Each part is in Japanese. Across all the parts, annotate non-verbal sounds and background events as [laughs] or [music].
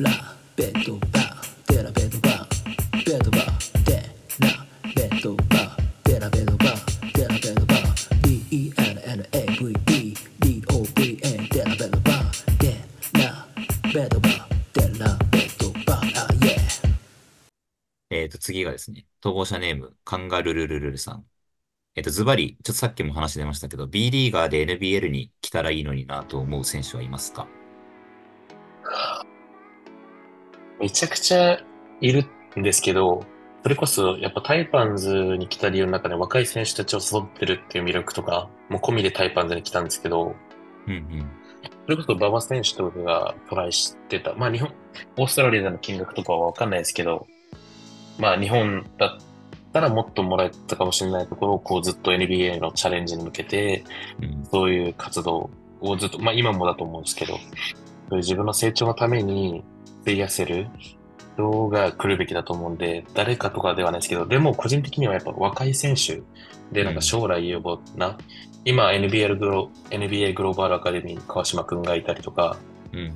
ラベッドバーデラベッドバーベッドバーデラベッドバーデラベッドバーデラベッドバー DENNAVE DOVA デラベッドバーデラベッドバーデラベッドバーあ yeah えっと、次がですね、逃亡者ネーム、カンガルルルルルさん。えっと、ズバリ、ちょっとさっきも話出ましたけど、B リーガーで NBL に来たらいいのになと思う選手はいますか？めちゃくちゃいるんですけど、それこそやっぱタイパンズに来た理由の中で若い選手たちを育ってるっていう魅力とか、もう込みでタイパンズに来たんですけど、うんうん。それこそ馬場選手とかがトライしてた。まあ日本、オーストラリアでの金額とかはわかんないですけど、まあ日本だったらもっともらえたかもしれないところをこうずっと NBA のチャレンジに向けて、うんそういう活動をずっと、まあ今もだと思うんですけど、そういう自分の成長のために費やせる人が来るべきだと思うんで、誰かとかではないですけど、でも個人的にはやっぱ若い選手でなんか将来有望な、今 NBA グロ NBA グローバルアカデミーに川島くんがいたりとかうん。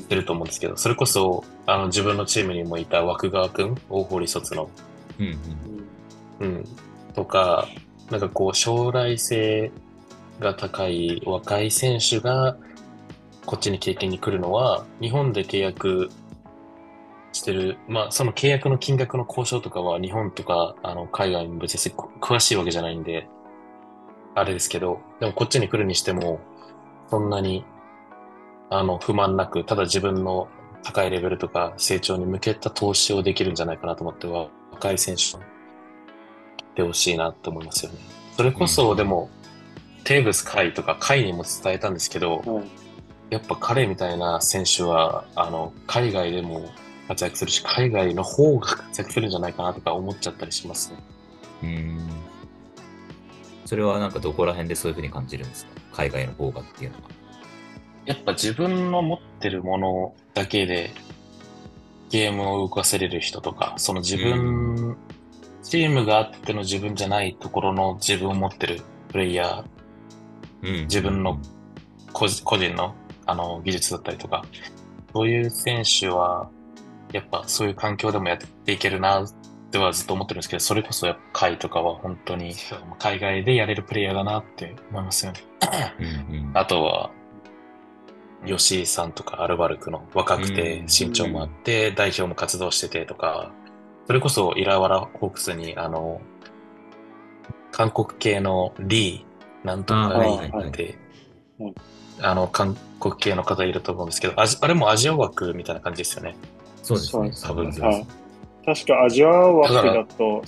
してると思うんですけど、それこそあの自分のチームにもいた枠川くん、大堀卒の、うんうん。うん、とか、なんかこう将来性が高い若い選手がこっちに経験に来るのは、日本で契約してる、まあその契約の金額の交渉とかは日本とかあの海外に別に詳しいわけじゃないんで、あれですけど、でもこっちに来るにしても、そんなにあの不満なく、ただ自分の高いレベルとか成長に向けた投資をできるんじゃないかなと思っては、若い選手にってほしいなと思いますよね。それこそ、でも、テーブス海とか海にも伝えたんですけど、はいやっぱ彼みたいな選手は、あの、海外でも活躍するし、海外の方が活躍するんじゃないかなとか思っちゃったりしますね。うーん。それはなんかどこら辺でそういうふうに感じるんですか？海外の方がっていうのは。やっぱ自分の持ってるものだけでゲームを動かせれる人とか、その自分、チームがあっての自分じゃないところの自分を持ってるプレイヤー、うん。自分の個人のあの技術だったりとか、そういう選手は、やっぱそういう環境でもやっていけるなってはずっと思ってるんですけど、それこそやっぱ海とかは本当に海外でやれるプレイヤーだなって思いますよね。うんうん。あとは、吉井さんとかアルバルクの若くてうん身長もあって、代表も活動しててとか、それこそイラワラホークスに、あの、韓国系のリー、なんとかリあーってうん、あの、韓国系の方いると思うんですけど、あじあれもアジア枠みたいな感じですよね。そうですね。多分はい。確かアジア枠だと、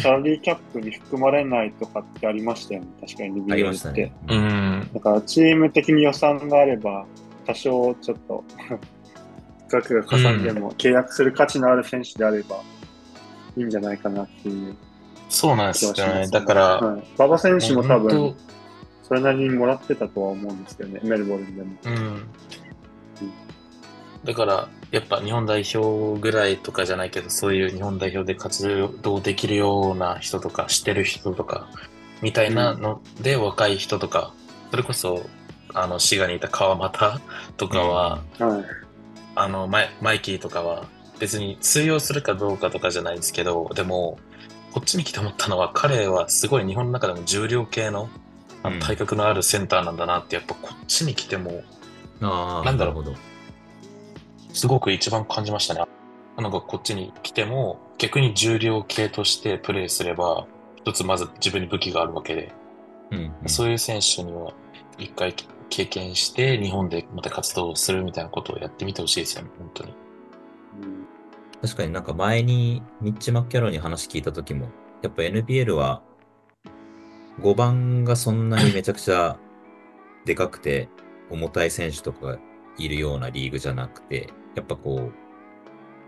サラリーキャップに含まれないとかってありましたよね。確かにあり NBA って。ましたね。う。ん。だからチーム的に予算があれば、多少ちょっと [laughs] 額がかさんでも契約する価値のある選手であればいいんじゃないかなっていうそうなんですよね。だから、はい、馬場選手も多本分それなりにもらってたとは思うんですけどね、メルボルンでも。うん。だから、やっぱ日本代表ぐらいとかじゃないけど、そういう日本代表で活動できるような人とか、してる人とか、みたいなので、若い人とか、それこそ、あの、滋賀にいた川又とかは、はい。あのマイ、マイキーとかは、別に通用するかどうかとかじゃないんですけど、でも、こっちに来て思ったのは、彼はすごい日本の中でも重量系のあうんの体格のあるセンターなんだなって、やっぱこっちに来ても、なんだろう。すごく一番感じましたね。なんかこっちに来ても、逆に重量系としてプレーすれば、一つまず自分に武器があるわけで、うんうん。そういう選手には一回経験して、日本でまた活動するみたいなことをやってみてほしいですよね、本当に。確かになんか前にミッチ・マッキャロンに話聞いた時も、やっぱ NPL は5番がそんなにめちゃくちゃでかくて重たい選手とかがいるようなリーグじゃなくて、やっぱこ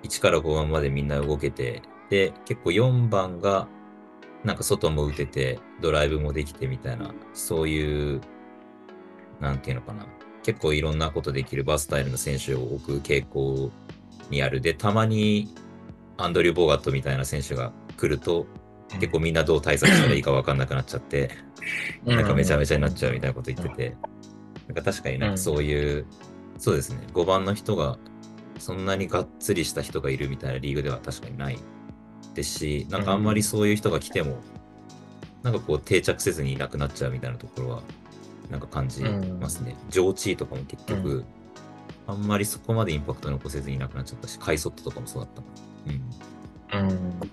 う、1から5番までみんな動けて、で、結構4番がなんか外も打てて、ドライブもできてみたいな、そういう、なんていうのかな。結構いろんなことできるバスタイルの選手を置く傾向にある。で、たまにアンドリュー・ボーガットみたいな選手が来ると、結構みんなどう対策したらいいか分かんなくなっちゃって、なんかめちゃめちゃになっちゃうみたいなこと言ってて、なんか確かになんかそういう、そうですね、5番の人がそんなにがっつりした人がいるみたいなリーグでは確かにないですし、なんかあんまりそういう人が来ても、なんかこう定着せずにいなくなっちゃうみたいなところは、なんか感じますね。上地とかも結局、あんまりそこまでインパクト残せずにいなくなっちゃったし、カイソットとかもそうだったな。うん。うん。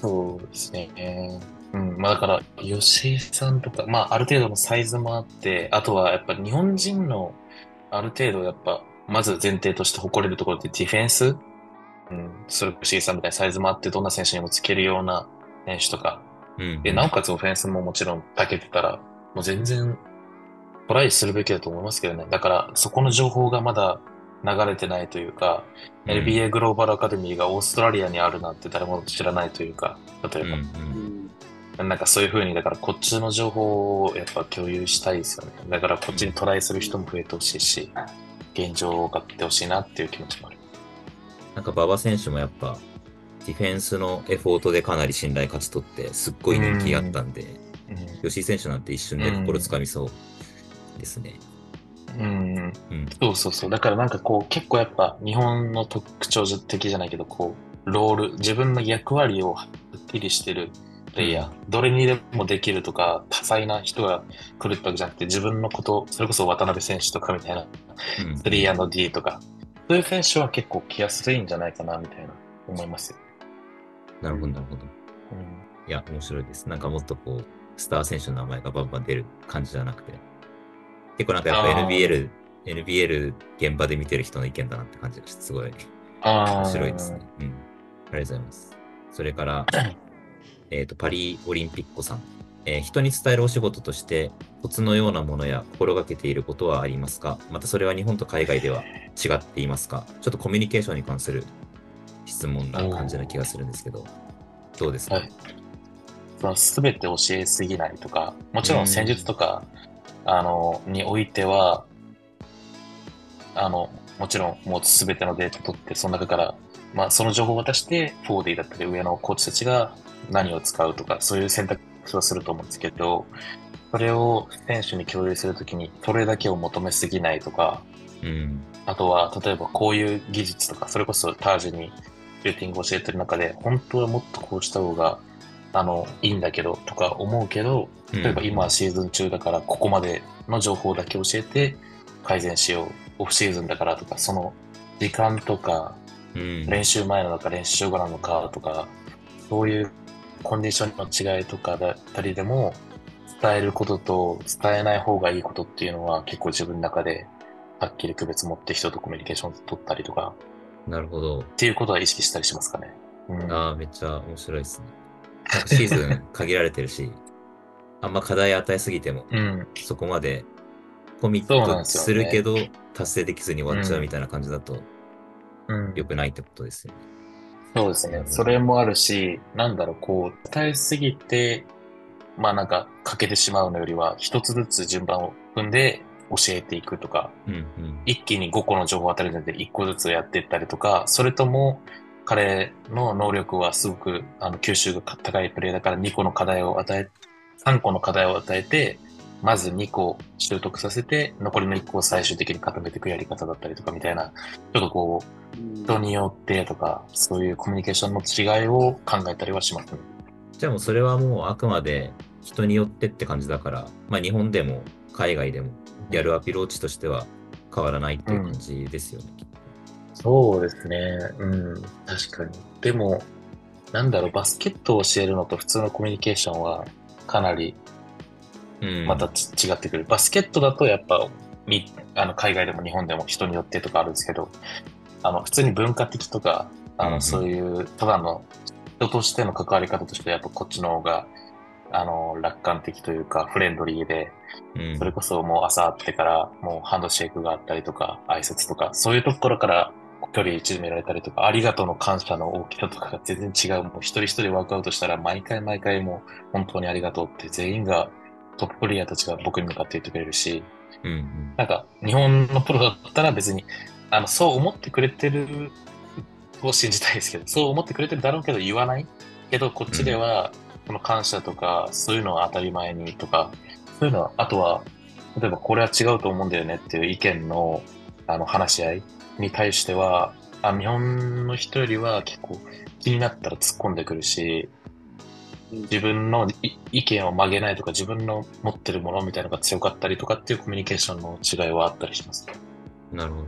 そうですね。うん。まあだから、吉井さんとか、まあある程度のサイズもあって、あとはやっぱ日本人のある程度やっぱ、まず前提として誇れるところってディフェンス。うん。それ吉井さんみたいなサイズもあって、どんな選手にもつけるような選手とか。うん。で、なおかつオフェンスももちろん長けてたら、もう全然トライするべきだと思いますけどね。だから、そこの情報がまだ流れてないというか、うん NBA グローバルアカデミーがオーストラリアにあるなんて誰も知らないというか、例えうんう。ば、うんん。なんかそういう風に、だからこっちの情報をやっぱ共有したいですよね。だからこっちにトライする人も増えてほしいし、現状を買ってほしいなっていう気持ちもある。なんか馬場選手もやっぱ、ディフェンスのエフォートでかなり信頼勝ち取って、すっごい人気あったんで、吉井選手なんて一瞬で心つかみそうですね。うん。うん。うん。そうそうそう。だからなんかこう、結構やっぱ日本の特徴的じゃないけど、こう、ロール、自分の役割をはっきりしてるプレイヤー、どれにでもできるとか、多彩な人が来るってわけじゃなくて、自分のこと、それこそ渡辺選手とかみたいな、うん、3&D とか、そういう選手は結構来やすいんじゃないかな、みたいな、思いますよ。なるほど、なるほど。いや、面白いです。なんかもっとこう、スター選手の名前がバンバン出る感じじゃなくて、結構なんかやっぱ NBL、NBL 現場で見てる人の意見だなって感じがして、すごい。面白いですね。うん。ありがとうございます。それから、[clears throat] えっと、パリオリンピックさん。えー人に伝えるお仕事として、コツのようなものや心がけていることはありますか？またそれは日本と海外では違っていますか？ちょっとコミュニケーションに関する質問な感じな気がするんですけど、どうですか、はいその全て教えすぎないとか、もちろん戦術とか、あの、においては、あの、もちろんもう全てのデータ取って、その中から、まあその情報を渡して、4D だったり上のコーチたちが何を使うとか、そういう選択肢をすると思うんですけど、それを選手に共有するときに、それだけを求めすぎないとか、うん。あとは、例えばこういう技術とか、それこそタージにシューティングを教えてる中で、本当はもっとこうした方が、あの、いいんだけど、とか思うけど、例えば今はシーズン中だから、ここまでの情報だけ教えて改善しよう。オフシーズンだからとか、その時間とか、うん、練習前なのか練習後なのかとか、そういうコンディションの違いとかだったりでも、伝えることと伝えない方がいいことっていうのは結構自分の中ではっきり区別持って人とコミュニケーション取ったりとかなるほど。っていうことは意識したりしますかね。うん、ああ、めっちゃ面白いですね。シーズン限られてるし、[laughs] あんま課題与えすぎても、うん。そこまでコミットでするけど、達成できずに終わっちゃうみたいな感じだとうん。良くないってことですよね。そうですね。それもあるし、なんだろう、こう、伝えすぎて、まあなんか、欠けてしまうのよりは、一つずつ順番を踏んで教えていくとか、うんうん。一気に5個の情報を与えるんじゃなくて、1個ずつやっていったりとか、それとも、彼の能力はすごく、あの、吸収が高いプレイだから2個の課題を与え、3個の課題を与えて、まず2個習得させて、残りの1個を最終的に固めていくやり方だったりとかみたいな、ちょっとこう、人によってとか、そういうコミュニケーションの違いを考えたりはしますね。じゃあもうそれはもうあくまで人によってって感じだから、まあ日本でも海外でもやるアプローチとしては変わらないっていう感じですよね。そうですね。うん。確かに。でも、なんだろう、バスケットを教えるのと普通のコミュニケーションはかなりうん。またち違ってくる。バスケットだとやっぱ、みあの海外でも日本でも人によってとかあるんですけど、あの、普通に文化的とか、あの、そういう、ただの人としての関わり方としてやっぱこっちの方が、あの、楽観的というか、フレンドリーで、うんそれこそもう朝会ってからもうハンドシェイクがあったりとか、挨拶とか、そういうところから距離縮められたりとか、ありがとうの感謝の大きさとかが全然違う。もう一人一人ワークアウトしたら毎回毎回もう本当にありがとうって全員がトッププレイヤーたちが僕に向かって言ってくれるし、うんうん。なんか日本のプロだったら別に、あの、そう思ってくれてるを信じたいですけど、そう思ってくれてるだろうけど言わない？けど、こっちでは、この感謝とか、そういうのは当たり前にとか、そういうのは、あとは、例えばこれは違うと思うんだよねっていう意見の、あの、話し合いに対しては、あ日本の人よりは結構気になったら突っ込んでくるし、自分のい意見を曲げないとか、自分の持ってるものみたいなのが強かったりとかっていうコミュニケーションの違いはあったりします。なるほど。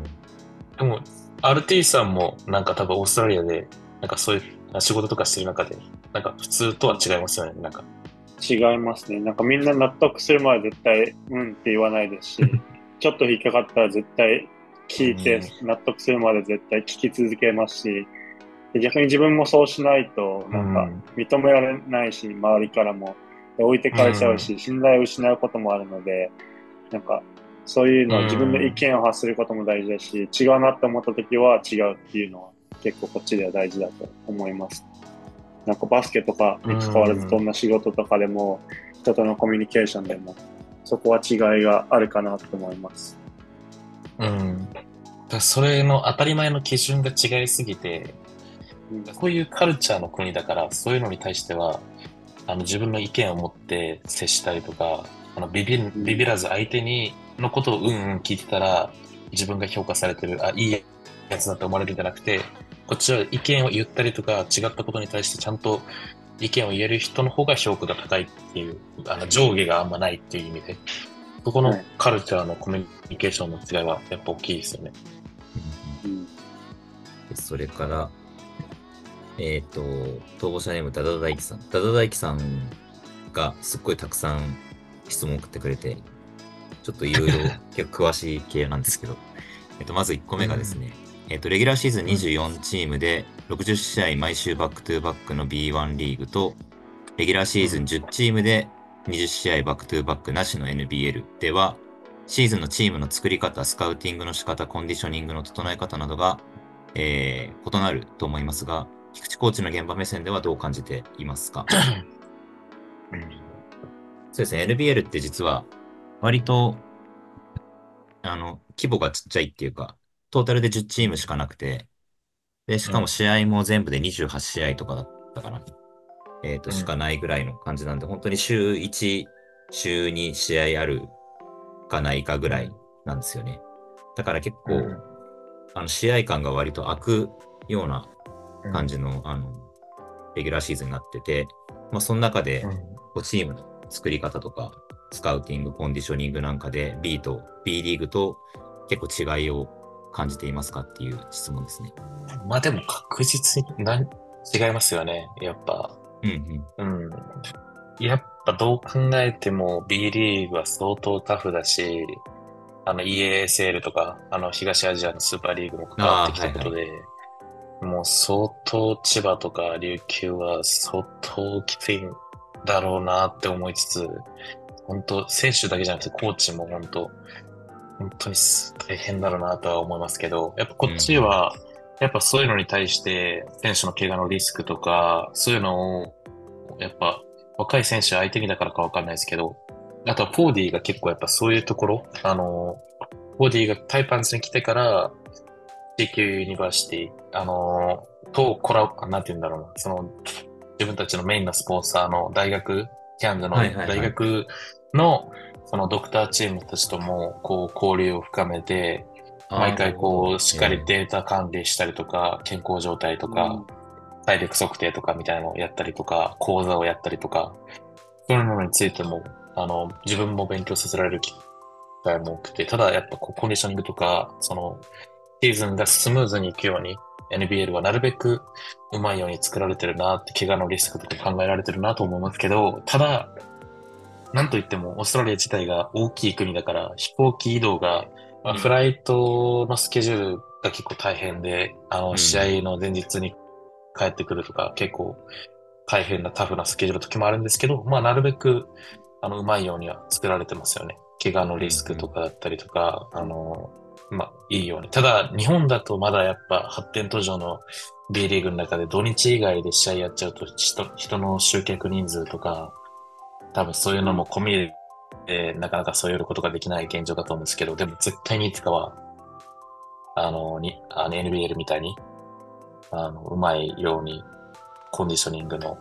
でも、RT さんもなんか多分オーストラリアで、なんかそういう仕事とかしてる中で、なんか普通とは違いますよね。なんか、違いますね。なんかみんな納得するまで絶対、うんって言わないですし、[laughs] ちょっと引っかかったら絶対聞いて、納得するまで絶対聞き続けますし、で逆に自分もそうしないと、なんか認められないし、周りからも。で置いてかれちゃうし、信頼を失うこともあるので、なんか、そういうのを自分の意見を発することも大事だし、違うなって思った時は違うっていうのは結構こっちでは大事だと思います。なんかバスケとかに関わらずどんな仕事とかでも、人とのコミュニケーションでも、そこは違いがあるかなと思います。うん。だそれの当たり前の基準が違いすぎて、うん。こういうカルチャーの国だから、そういうのに対しては、あの自分の意見を持って接したりとか、あのビビん。ビビらず相手にのことをうんうん聞いてたら、自分が評価されてる、あ、いいやつだと思われるんじゃなくて、こっちは意見を言ったりとか、違ったことに対してちゃんと意見を言える人の方が評価が高いっていう、あの上下があんまないっていう意味で、そこのはいカルチャーのコミュニケーションの違いはやっぱ大きいですよね。うんでそれから、えっ、と、逃亡者ネーム、ダダ大輝さん。ダダ大輝さんがすっごいたくさん質問を送ってくれて、ちょっといろいろ結構詳しい系なんですけど、えっと、まず1個目がですね、えっと、レギュラーシーズン24チームで60試合毎週 back to back の B1 リーグと、レギュラーシーズン10チームで20試合 back to back なしの NBL では、シーズンのチームの作り方、スカウティングの仕方、コンディショニングの整え方などが、えー異なると思いますが、菊地コーチの現場目線ではどう感じていますか？そうですね、NBL って実は、割と、あの、規模がちっちゃいっていうか、トータルで10チームしかなくて、で、しかも試合も全部で28試合とかだったかな。えっ、と、うんしかないぐらいの感じなんで、本当に週1、週2試合あるかないかぐらいなんですよね。だから結構、うんあの、試合感が割と空くような感じの、あの、レギュラーシーズンになってて、まあ、その中で、うチームの作り方とか、スカウティング、コンディショニングなんかで B と B リーグと結構違いを感じていますかっていう質問ですね。まあでも確実に違いますよね。やっぱ。うんうん。うん。やっぱどう考えても B リーグは相当タフだし、あの EASL とか、あの東アジアのスーパーリーグも関わってきたことで、もう相当千葉とか琉球は相当きついんだろうなって思いつつ、本当選手だけじゃなくてコーチも本当、本当にす大変だろうなとは思いますけど、やっぱこっちは、やっぱそういうのに対して、選手の怪我のリスクとか、そういうのを、やっぱ若い選手相手にだからかわかんないですけど、あとはフォーディが結構やっぱそういうところ、あの、フォーディがタイパンズに来てから、CQ University、あの、とコラボ、なんて言うんだろうな、その、自分たちのメインのスポンサーの大学、ケアンズの大学の、そのドクターチームたちとも、こう、交流を深めて、毎回こう、しっかりデータ管理したりとか、健康状態とか、体力測定とかみたいなのをやったりとか、講座をやったりとか、そういうものについても、あの、自分も勉強させられる機会も多くて、ただやっぱこうコンディショニングとか、その、シーズンがスムーズにいくように、NBL はなるべくうまいように作られてるなって、怪我のリスクとか考えられてるなと思いますけど、ただ、なんといってもオーストラリア自体が大きい国だから、飛行機移動が、まあ、うんフライトのスケジュールが結構大変で、あの、うん試合の前日に帰ってくるとか、結構大変なタフなスケジュールの時もあるんですけど、まあ、なるべく、あの、うまいようには作られてますよね。怪我のリスクとかだったりとか、あの、まあ、いいように。ただ、日本だとまだやっぱ発展途上の B リーグの中で土日以外で試合やっちゃうと人、人の集客人数とか、多分そういうのも込みで、なかなかそういうことができない現状だと思うんですけど、でも絶対にいつかは、あの、に、あの NBL みたいに、あの、うまいように、コンディショニングの、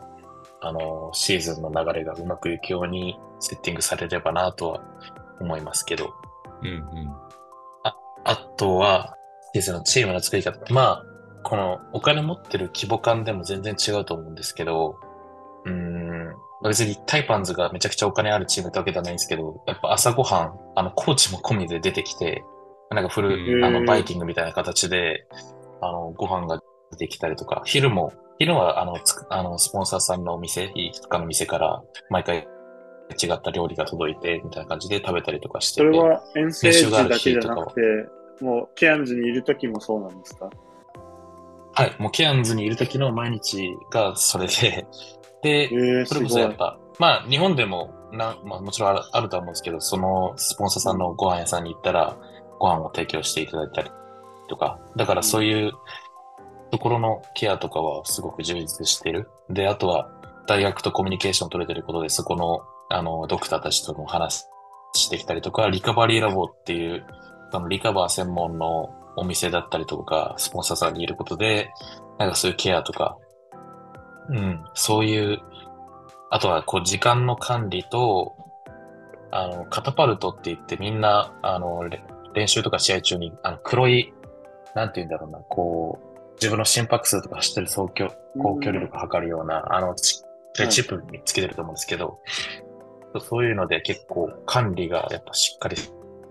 あの、シーズンの流れがうまくいくようにセッティングされればなとは思いますけど、うんうん。あとは、ですよ、チームの作り方。まあ、このお金持ってる規模感でも全然違うと思うんですけど、うーん、別にタイパンズがめちゃくちゃお金あるチームってわけではないんですけど、やっぱ朝ごはん、あの、コーチも込みで出てきて、なんかフへル、ーあの、バイキングみたいな形で、あの、ご飯ができたりとか、昼も、昼はあの、つあの、スポンサーさんのお店、いくつかの店から毎回違った料理が届いて、みたいな感じで食べたりとかしてて。それは遠征時だけじゃなくて、もうケアンズにいる時もそうなんですか？はい、もうケアンズにいる時の毎日がそれで、でえ、ー、それこ。そやっぱ、まあ日本でもな、まあもちろんあるあるとは思うんですけど、そのスポンサーさんのご飯屋さんに行ったら、ご飯を提供していただいたりとか、だからそういうところのケアとかはすごく充実している。で、あとは大学とコミュニケーション取れてることで、そこの、あの、ドクターたちとも話してきたりとか、リカバリーラボっていう、あの、リカバー専門のお店だったりとか、スポンサーさんにいることで、なんかそういうケアとか、うん、そういう、あとはこう時間の管理と、あの、カタパルトって言ってみんな、あの、れ練習とか試合中に、あの、黒い、なんて言うんだろうな、こう、自分の心拍数とか走ってる走距、高距離力測るような、あの、チはいチップにつけてると思うんですけど、そういうので結構管理がやっぱしっかり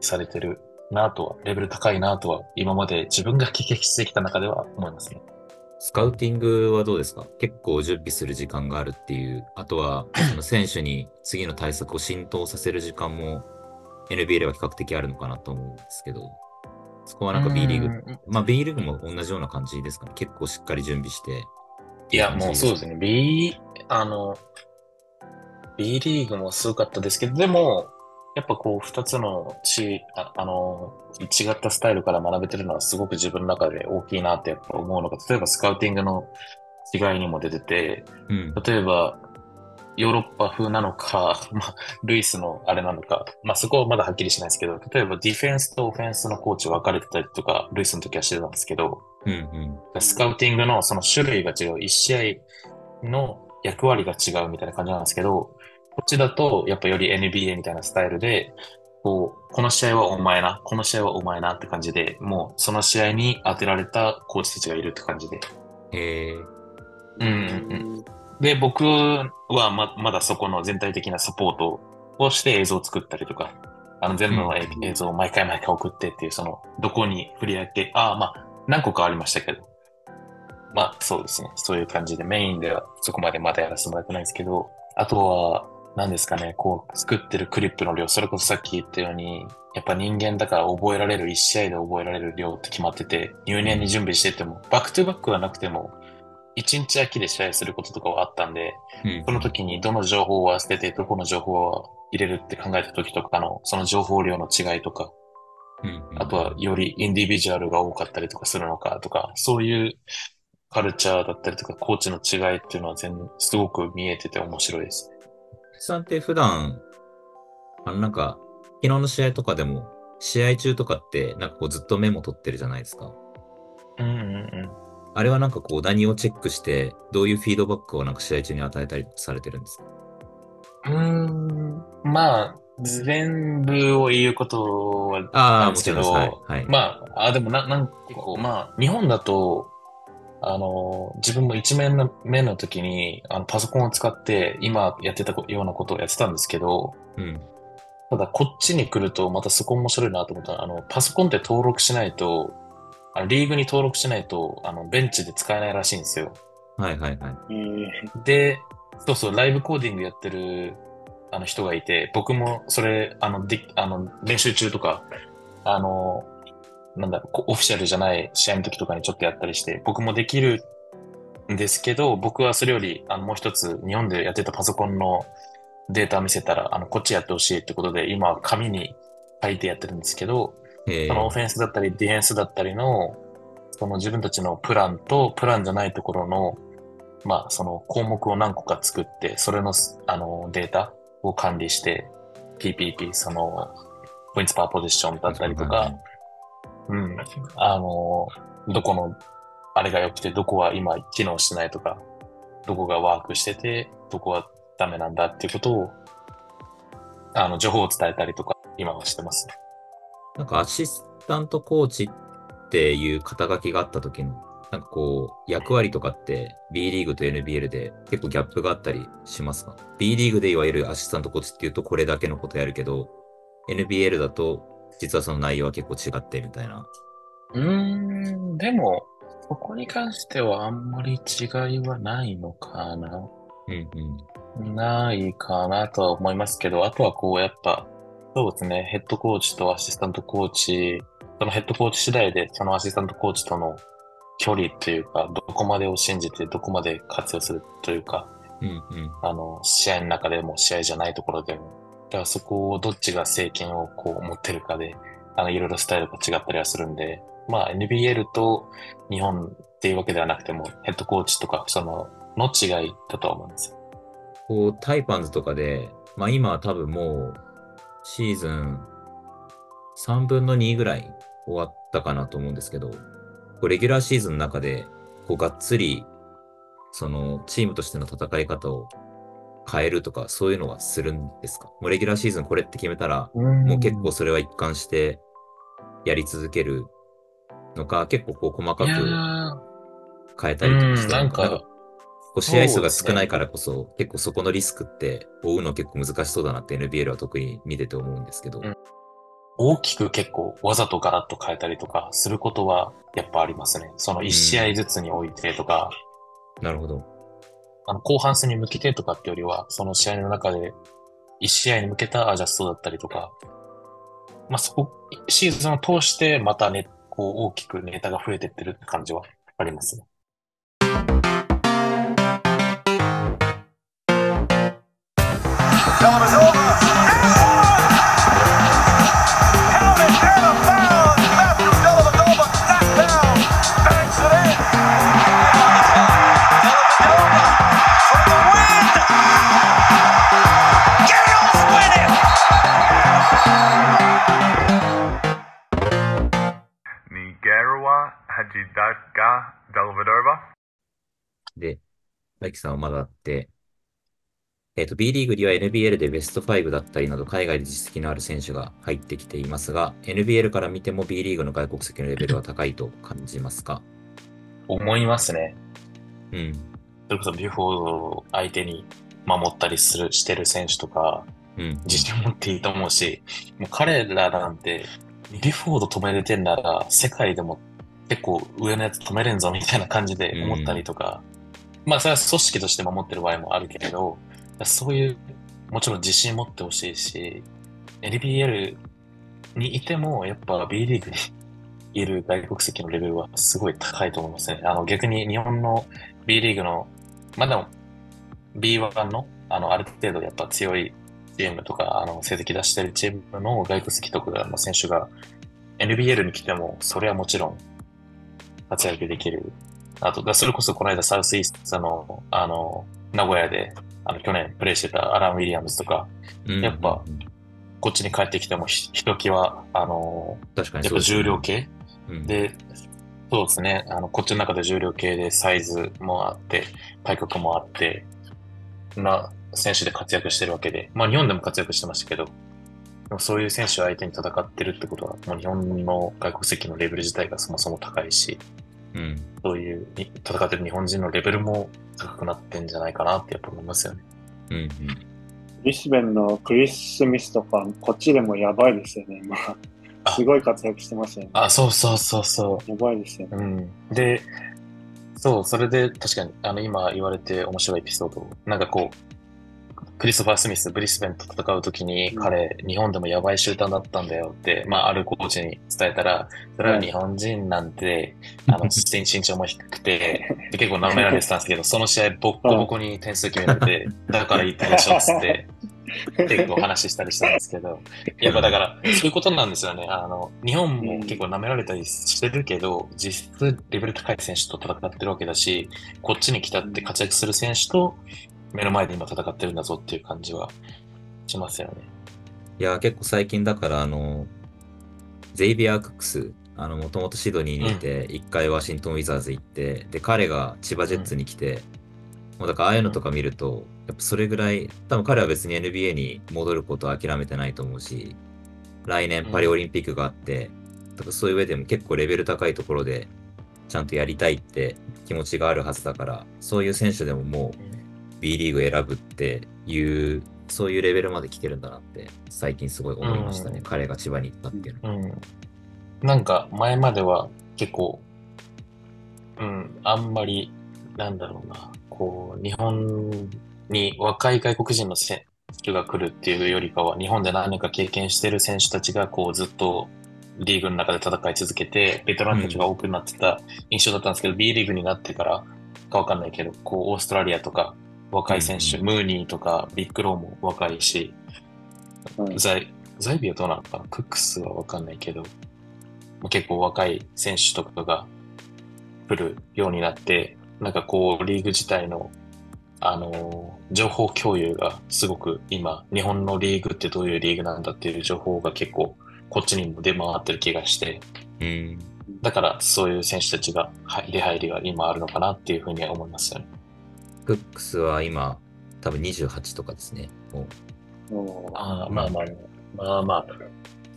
されてるなとは、レベル高いなとは、今まで自分が経験してきた中では思いますね。スカウティングはどうですか？結構準備する時間があるっていう、あとはその [laughs] 選手に次の対策を浸透させる時間も NBA では比較的あるのかなと思うんですけど、そこはなんか B リーグ、グまあ B リーグも同じような感じですかね。結構しっかり準備して。いや、もうそうですね。B、あの、B リーグもすごかったですけど、でも、やっぱこう、二つのち、ああの、違ったスタイルから学べてるのはすごく自分の中で大きいなってやっぱ思うのが、例えばスカウティングの違いにも出てて、うん。例えば、ヨーロッパ風なのか、まあ、ルイスのあれなのか、まあそこはまだはっきりしないですけど、例えばディフェンスとオフェンスのコーチ分かれてたりとか、ルイスの時はしてたんですけど、うんうん。スカウティングのその種類が違う、一試合の役割が違うみたいな感じなんですけど、こっちだとやっぱより NBA みたいなスタイルで、こう、この試合はお前な、この試合はお前なって感じで、もうその試合に当てられたコーチたちがいるって感じで。へえ。うんうんうん。で、僕はま、まだそこの全体的なサポートをして映像を作ったりとか、あの全部の映像を毎回毎回送ってっていう、その、どこに振り上げ、ああ、まあ、何個かありましたけど、まあ、そうですね。そういう感じでメインではそこまでまだやらせてもらってないんですけど、あとは、何ですかね、こう、作ってるクリップの量、それこそさっき言ったように、やっぱ人間だから覚えられる、一試合で覚えられる量って決まってて、入念に準備してても、バックトゥバックはなくても、一日空きで試合することとかはあったんで、うんその時にどの情報は捨てて、どこの情報は入れるって考えた時とかの、その情報量の違いとか、うんうんあとはよりインディビジュアルが多かったりとかするのかとか、そういうカルチャーだったりとか、コーチの違いっていうのは全すごく見えてて面白いです。さんって普段、あのなんか、昨日の試合とかでも、試合中とかって、なんかこうずっとメモ取ってるじゃないですか。うんうんうん。あれはなんかこう何をチェックして、どういうフィードバックをなんか試合中に与えたりされてるんですか？うーん、まあ、全部を言うことはああ、なんですけど、もちろんです。はい。はい。まあ、あ、でもな、なん結構、まあ、日本だと、あの、自分も一面の目の時に、あの、パソコンを使って、今やってたようなことをやってたんですけど、うん。ただ、こっちに来ると、またそこ面白いなと思ったのは、あの、パソコンって登録しないと、あのリーグに登録しないと、あの、ベンチで使えないらしいんですよ。はいはいはい。えーで、そうそう、ライブコーディングやってる、あの人がいて、僕もそれ、あの、で、あの、練習中とか、あの、なんだろう、こオフィシャルじゃない試合の時とかにちょっとやったりして、僕もできるんですけど、僕はそれより、あの、もう一つ、日本でやってたパソコンのデータ見せたら、あの、こっちやってほしいってことで、今は紙に書いてやってるんですけど、えそのオフェンスだったりディフェンスだったりの、その自分たちのプランとプランじゃないところの、まあその項目を何個か作って、それのあのデータを管理して、PPP、その、ポイントパーポジションだったりとか、うん、あの、どこの、あれが良くて、どこは今機能してないとか、どこがワークしてて、どこはダメなんだっていうことを、あの、情報を伝えたりとか、今はしてます。なんかアシスタントコーチっっていう肩書きがあった時の、なんかこう、役割とかって B リーグと NBL で結構ギャップがあったりしますか ?B リーグでいわゆるアシスタントコーチっていうとこれだけのことやるけど、NBL だと実はその内容は結構違ってみたいな。うーん、でも、そこに関してはあんまり違いはないのかな。うんうん。ないかなとは思いますけど、あとはこう、やっぱ、そうですね、ヘッドコーチとアシスタントコーチ、そのヘッドコーチ次第で、そのアシスタントコーチとの距離というか、どこまでを信じて、どこまで活用するというか、うんうん。あの、試合の中でも試合じゃないところでも、だからそこをどっちが政権をこう持ってるかで、あの、いろいろスタイルが違ったりはするんで、まあ NBL と日本っていうわけではなくても、ヘッドコーチとか、その、の違いだとは思うんですよ。こう、タイパンズとかで、まあ今は多分もう、シーズン3分の2ぐらい終わったかなと思うんですけど、こうレギュラーシーズンの中で、こう、がっつり、その、チームとしての戦い方を変えるとか、そういうのはするんですか？もうレギュラーシーズンこれって決めたら、もう結構それは一貫してやり続けるのか、結構こう細かくー。変えたりとかして、うんなんかこう試合数が少ないからこそ、結構そこのリスクって追うの結構難しそうだなって NBL は特に見てて思うんですけど。うん。大きく結構わざとガラッと変えたりとかすることはやっぱありますね。その一試合ずつにおいてとか、なるほど。あの後半戦に向けてとかってよりは、その試合の中で1試合に向けたアジャストだったりとか、まあそこ、シーズンを通してまたね、こう大きくネタが増えてってるって感じはありますね。Dellavedova. で、大輝さんはまだあって、えっ、と、B リーグには NBL でベスト5だったりなど、海外で実績のある選手が入ってきていますが、NBL から見ても B リーグの外国籍のレベルは高いと感じますか？思いますね。うん。それこそビュフォードを相手に守ったりする、してる選手とか、うん。自信持っていいと思うし、もう彼らなんて、ビュフォード止めれてんなら、世界でも結構上のやつ止めれんぞみたいな感じで思ったりとか、まあそれは組織として守ってる場合もあるけれど、そういう、もちろん自信持ってほしいし、NBL にいても、やっぱ B リーグにいる外国籍のレベルはすごい高いと思いますね。あの逆に日本の B リーグの、まあでも B1 の、あの、ある程度やっぱ強いチームとか、あの、成績出してるチームの外国籍とかの選手が NBL に来ても、それはもちろん活躍できる。あと、だそれこそこの間サウスイーストの、あの、名古屋で、あの、去年プレイしてたアラン・ウィリアムズとか、うん。やっぱこっちに帰ってきてもひ、ひときわ、あの、確かにやっぱ重量系？うん。で、そうですね。あの、こっちの中で重量系でサイズもあって、体格もあって、な選手で活躍してるわけで、まあ日本でも活躍してましたけど、そういう選手を相手に戦ってるってことは、もう日本の外国籍のレベル自体がそもそも高いし、うん。そういうに戦ってる日本人のレベルも高くなってんじゃないかなってやっぱ思いますよね。うん。うん。リスベンのクリス・スミスとか、こっちでもやばいですよね、今。あすごい活躍してますよね。あ、そうそうそうそう。やばいですよね。うん。で、そう、それで確かに、あの、今言われて面白いエピソード。なんかこう、クリストファー・スミス、ブリスベンと戦うときに、うん。彼、日本でもやばいシューターだったんだよって、まあ、あるコーチに伝えたら、それは日本人なんて、あの、身 [laughs] 身長も低くて、で結構舐められてたんですけど、その試合、ボッコボコに点数決められて、[laughs] だから言ったでしょ、つって、結構話したりしたんですけど、やっぱだから、そういうことなんですよね。あの、日本も結構舐められたりしてるけど、実質レベル高い選手と戦ってるわけだし、こっちに来たって活躍する選手と目の前で今戦ってるんだぞっていう感じはしますよね。いや、結構最近だから、あの、ゼイビア・クックス、あの、もともとシドニーにいて、一、回ワシントン・ウィザーズ行って、で、彼が千葉ジェッツに来て、もうだからああいうのとか見ると、やっぱそれぐらい、多分彼は別に NBA に戻ることは諦めてないと思うし、来年パリオリンピックがあって、だからそういう上でも結構レベル高いところでちゃんとやりたいって気持ちがあるはずだから、そういう選手でももう B リーグ選ぶっていう、そういうレベルまで来てるんだなって最近すごい思いましたね。うん彼が千葉に行ったっていうのは。うん。なんか前までは結構、うん、あんまり、なんだろうな、こう、日本に若い外国人の選手が来るっていうよりかは、日本で何年か経験してる選手たちがこうずっとリーグの中で戦い続けて、ベテランたちが多くなってた印象だったんですけど、B リーグになってからかわかんないけど、こう、オーストラリアとか若い選手、うんムーニーとかビッグローも若いし、うんザイザイビはどうなのかな？クックスはわかんないけど、まあ結構若い選手とかが来るようになって、なんかこう、リーグ自体の、あのー情報共有がすごく今、日本のリーグってどういうリーグなんだっていう情報が結構、こっちにも出回ってる気がして、うん。だからそういう選手たちが入り入りが今あるのかなっていうふうには思いますよね。クックスは今、多分28とかですね。ああ、まあまあ、まあまあ、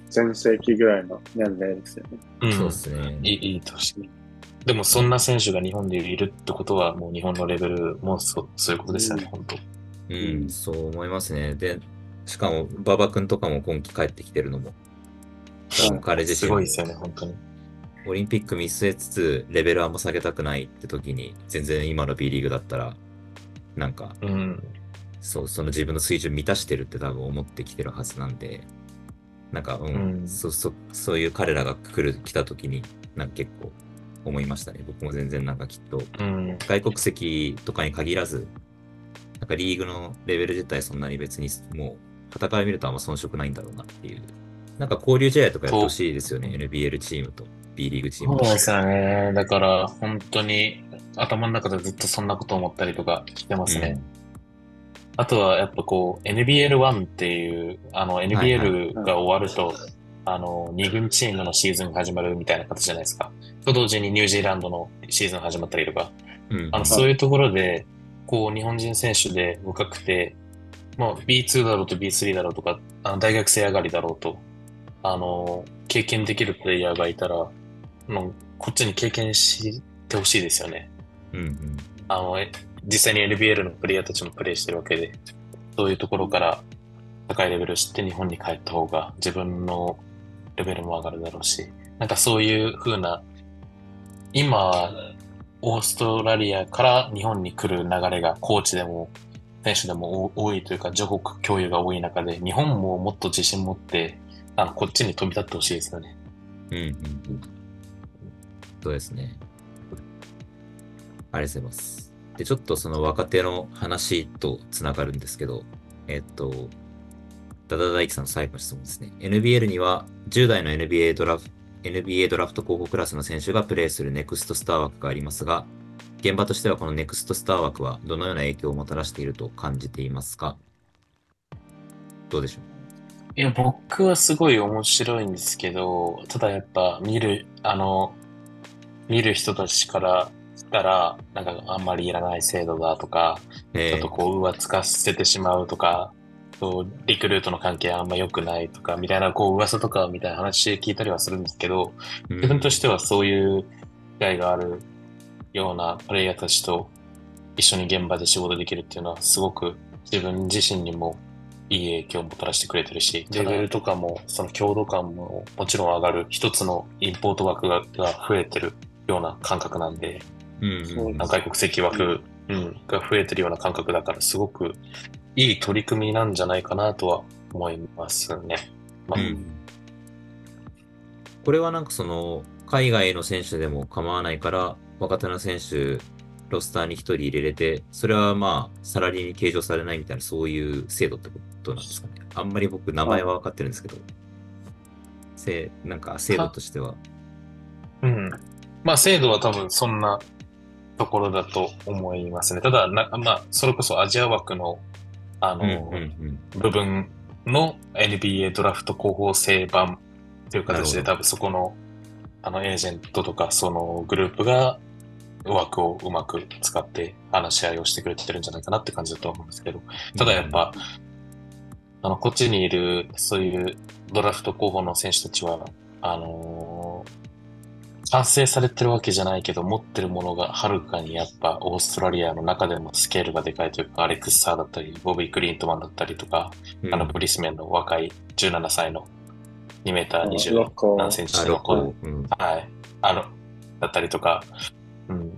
全盛期ぐらいの年齢ですよね。うんそうですね。いい、いい年。でもそんな選手が日本でいるってことは、もう日本のレベルもそそういうことですよね、うん本当。うん、そう思いますね。で、しかも、馬場君とかも今季帰ってきてるのも、多分彼自す身もごいですよね、本当に。オリンピック見据えつつ、レベルあんま下げたくないって時に、全然今の B リーグだったら、なんか、うん。そう、その自分の水準満たしてるって多分思ってきてるはずなんで、なんか、うん、うんそそそういう彼らが来る、来た時に、なんか結構思いましたね。僕も全然なんかきっと、うん。外国籍とかに限らず、なんかリーグのレベル自体そんなに別にもう、戦から見るとあんま遜色ないんだろうなっていう。なんか交流試合とかやってほしいですよね。NBL チームと B リーグチームと。そうですよね。だから、本当に頭の中でずっとそんなこと思ったりとかしてますね。あとはやっぱこう NBL1 っていう、あのはい NBL が終わると、あの2軍チームのシーズンが始まるみたいな形じゃないですか。と同時にニュージーランドのシーズン始まったりとか、うん。あのそういうところで、こう日本人選手で若くて、まあ B2 だろうと B3 だろうとか、あの大学生上がりだろうと、あの、経験できるプレイヤーがいたら、もうこっちに経験してほしいですよね。うんうん。あの、え実際に NBL のプレイヤーたちもプレイしてるわけで、そういうところから高いレベルを知って日本に帰った方が自分のレベルも上がるだろうし、なんかそういう風な、今、オーストラリアから日本に来る流れがコーチでも選手でも多多いというか情報共有が多い中で、日本ももっと自信持って、あの、こっちに飛び立ってほしいですよね。うんうんうん。そうですね。ありがとうございます。で、ちょっとその若手の話とつながるんですけど、えっと、ダダ大輝さんの最後の質問ですね。NBL には10代の NBA ドラフ NBA ドラフト候補クラスの選手がプレーするネクストスター枠がありますが、現場としてはこのネクストスター枠はどのような影響をもたらしていると感じていますか？どうでしょう？いや、僕はすごい面白いんですけど、ただやっぱ見る、あの、見る人たちからしたら、なんかあんまりいらない制度だとか、ちえ。ょっとこう、浮つかせてしまうとか、リクルートの関係あんま良くないとか、みたいな、こう、噂とかみたいな話聞いたりはするんですけど、自分としてはそういう機会があるようなプレイヤーたちと一緒に現場で仕事できるっていうのはすごく自分自身にもいい影響をもたらしてくれてるし、レベルとかもその強度感ももちろん上がる。一つのインポート枠がが増えてるような感覚なんで、うん外国籍枠、うん、が増えてるような感覚だからすごくいい取り組みなんじゃないかなとは思いますね。まあうんこれはなんかその、海外の選手でも構わないから、若手の選手、ロスターに一人入れれて、それはまあ、サラリーに計上されないみたいな、そういう制度ってことなんですかね。あんまり僕、名前は分かってるんですけど、せなんか制度としては。うん。まあ、制度は多分そんなところだと思いますね。ただ、なまあ、それこそアジア枠の、あの、うんうん部分の NBA ドラフト候補生版という形で多分そこの、あの、エージェントとか、そのグループが枠をうまく使って話し合いをしてくれてるんじゃないかなって感じだと思うんですけど、ただやっぱ、あの、こっちにいる、そういうドラフト候補の選手たちは、あのー完成されてるわけじゃないけど、持ってるものがはるかにやっぱオーストラリアの中でもスケールがでかいというか、アレックス・サーだったり、ボビー・クリントマンだったりとか、うんあのブリスメンの若い17歳の2メーターロッ20コ何センチあ、の子うん。はい。あの、だったりとか、うん。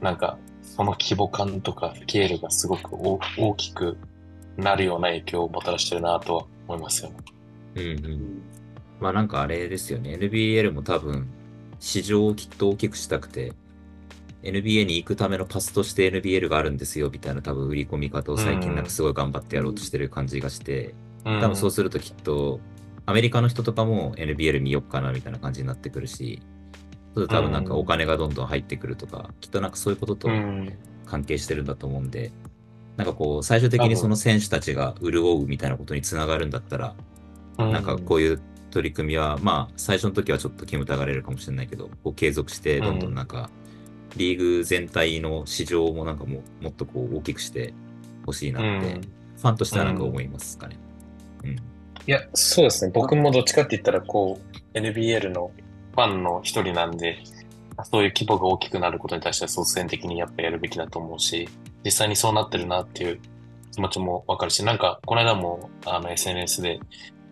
なんか、その規模感とかスケールがすごく大大きくなるような影響をもたらしてるなとは思いますよね。うんう。うんんまあなんかあれですよね。NBL も多分、市場をきっと大きくしたくて、NBA に行くためのパスとして NBL があるんですよ、みたいな多分売り込み方を最近なんかすごい頑張ってやろうとしてる感じがして、うん。多分そうするときっと、アメリカの人とかも NBL 見よっかなみたいな感じになってくるし、そう多分なんかお金がどんどん入ってくるとか、きっとなんかそういうこととうん。関係してるんだと思うんで、なんかこう、最終的にその選手たちが潤うみたいなことにつながるんだったら、なんかこういう取り組みは、まあ、最初の時はちょっと煙たがれるかもしれないけど、こう継続して、どんどんなんか、リーグ全体の市場もなんかもうもっとこう大きくしてほしいなって、うんファンとしてはなんか思いますかね。うん。いや、そうですね。僕もどっちかって言ったら、こう、NBL のファンの一人なんで、そういう規模が大きくなることに対しては率先的にやっぱやるべきだと思うし、実際にそうなってるなっていう気持ちもわかるし、なんか、この間も、あの、SNS で、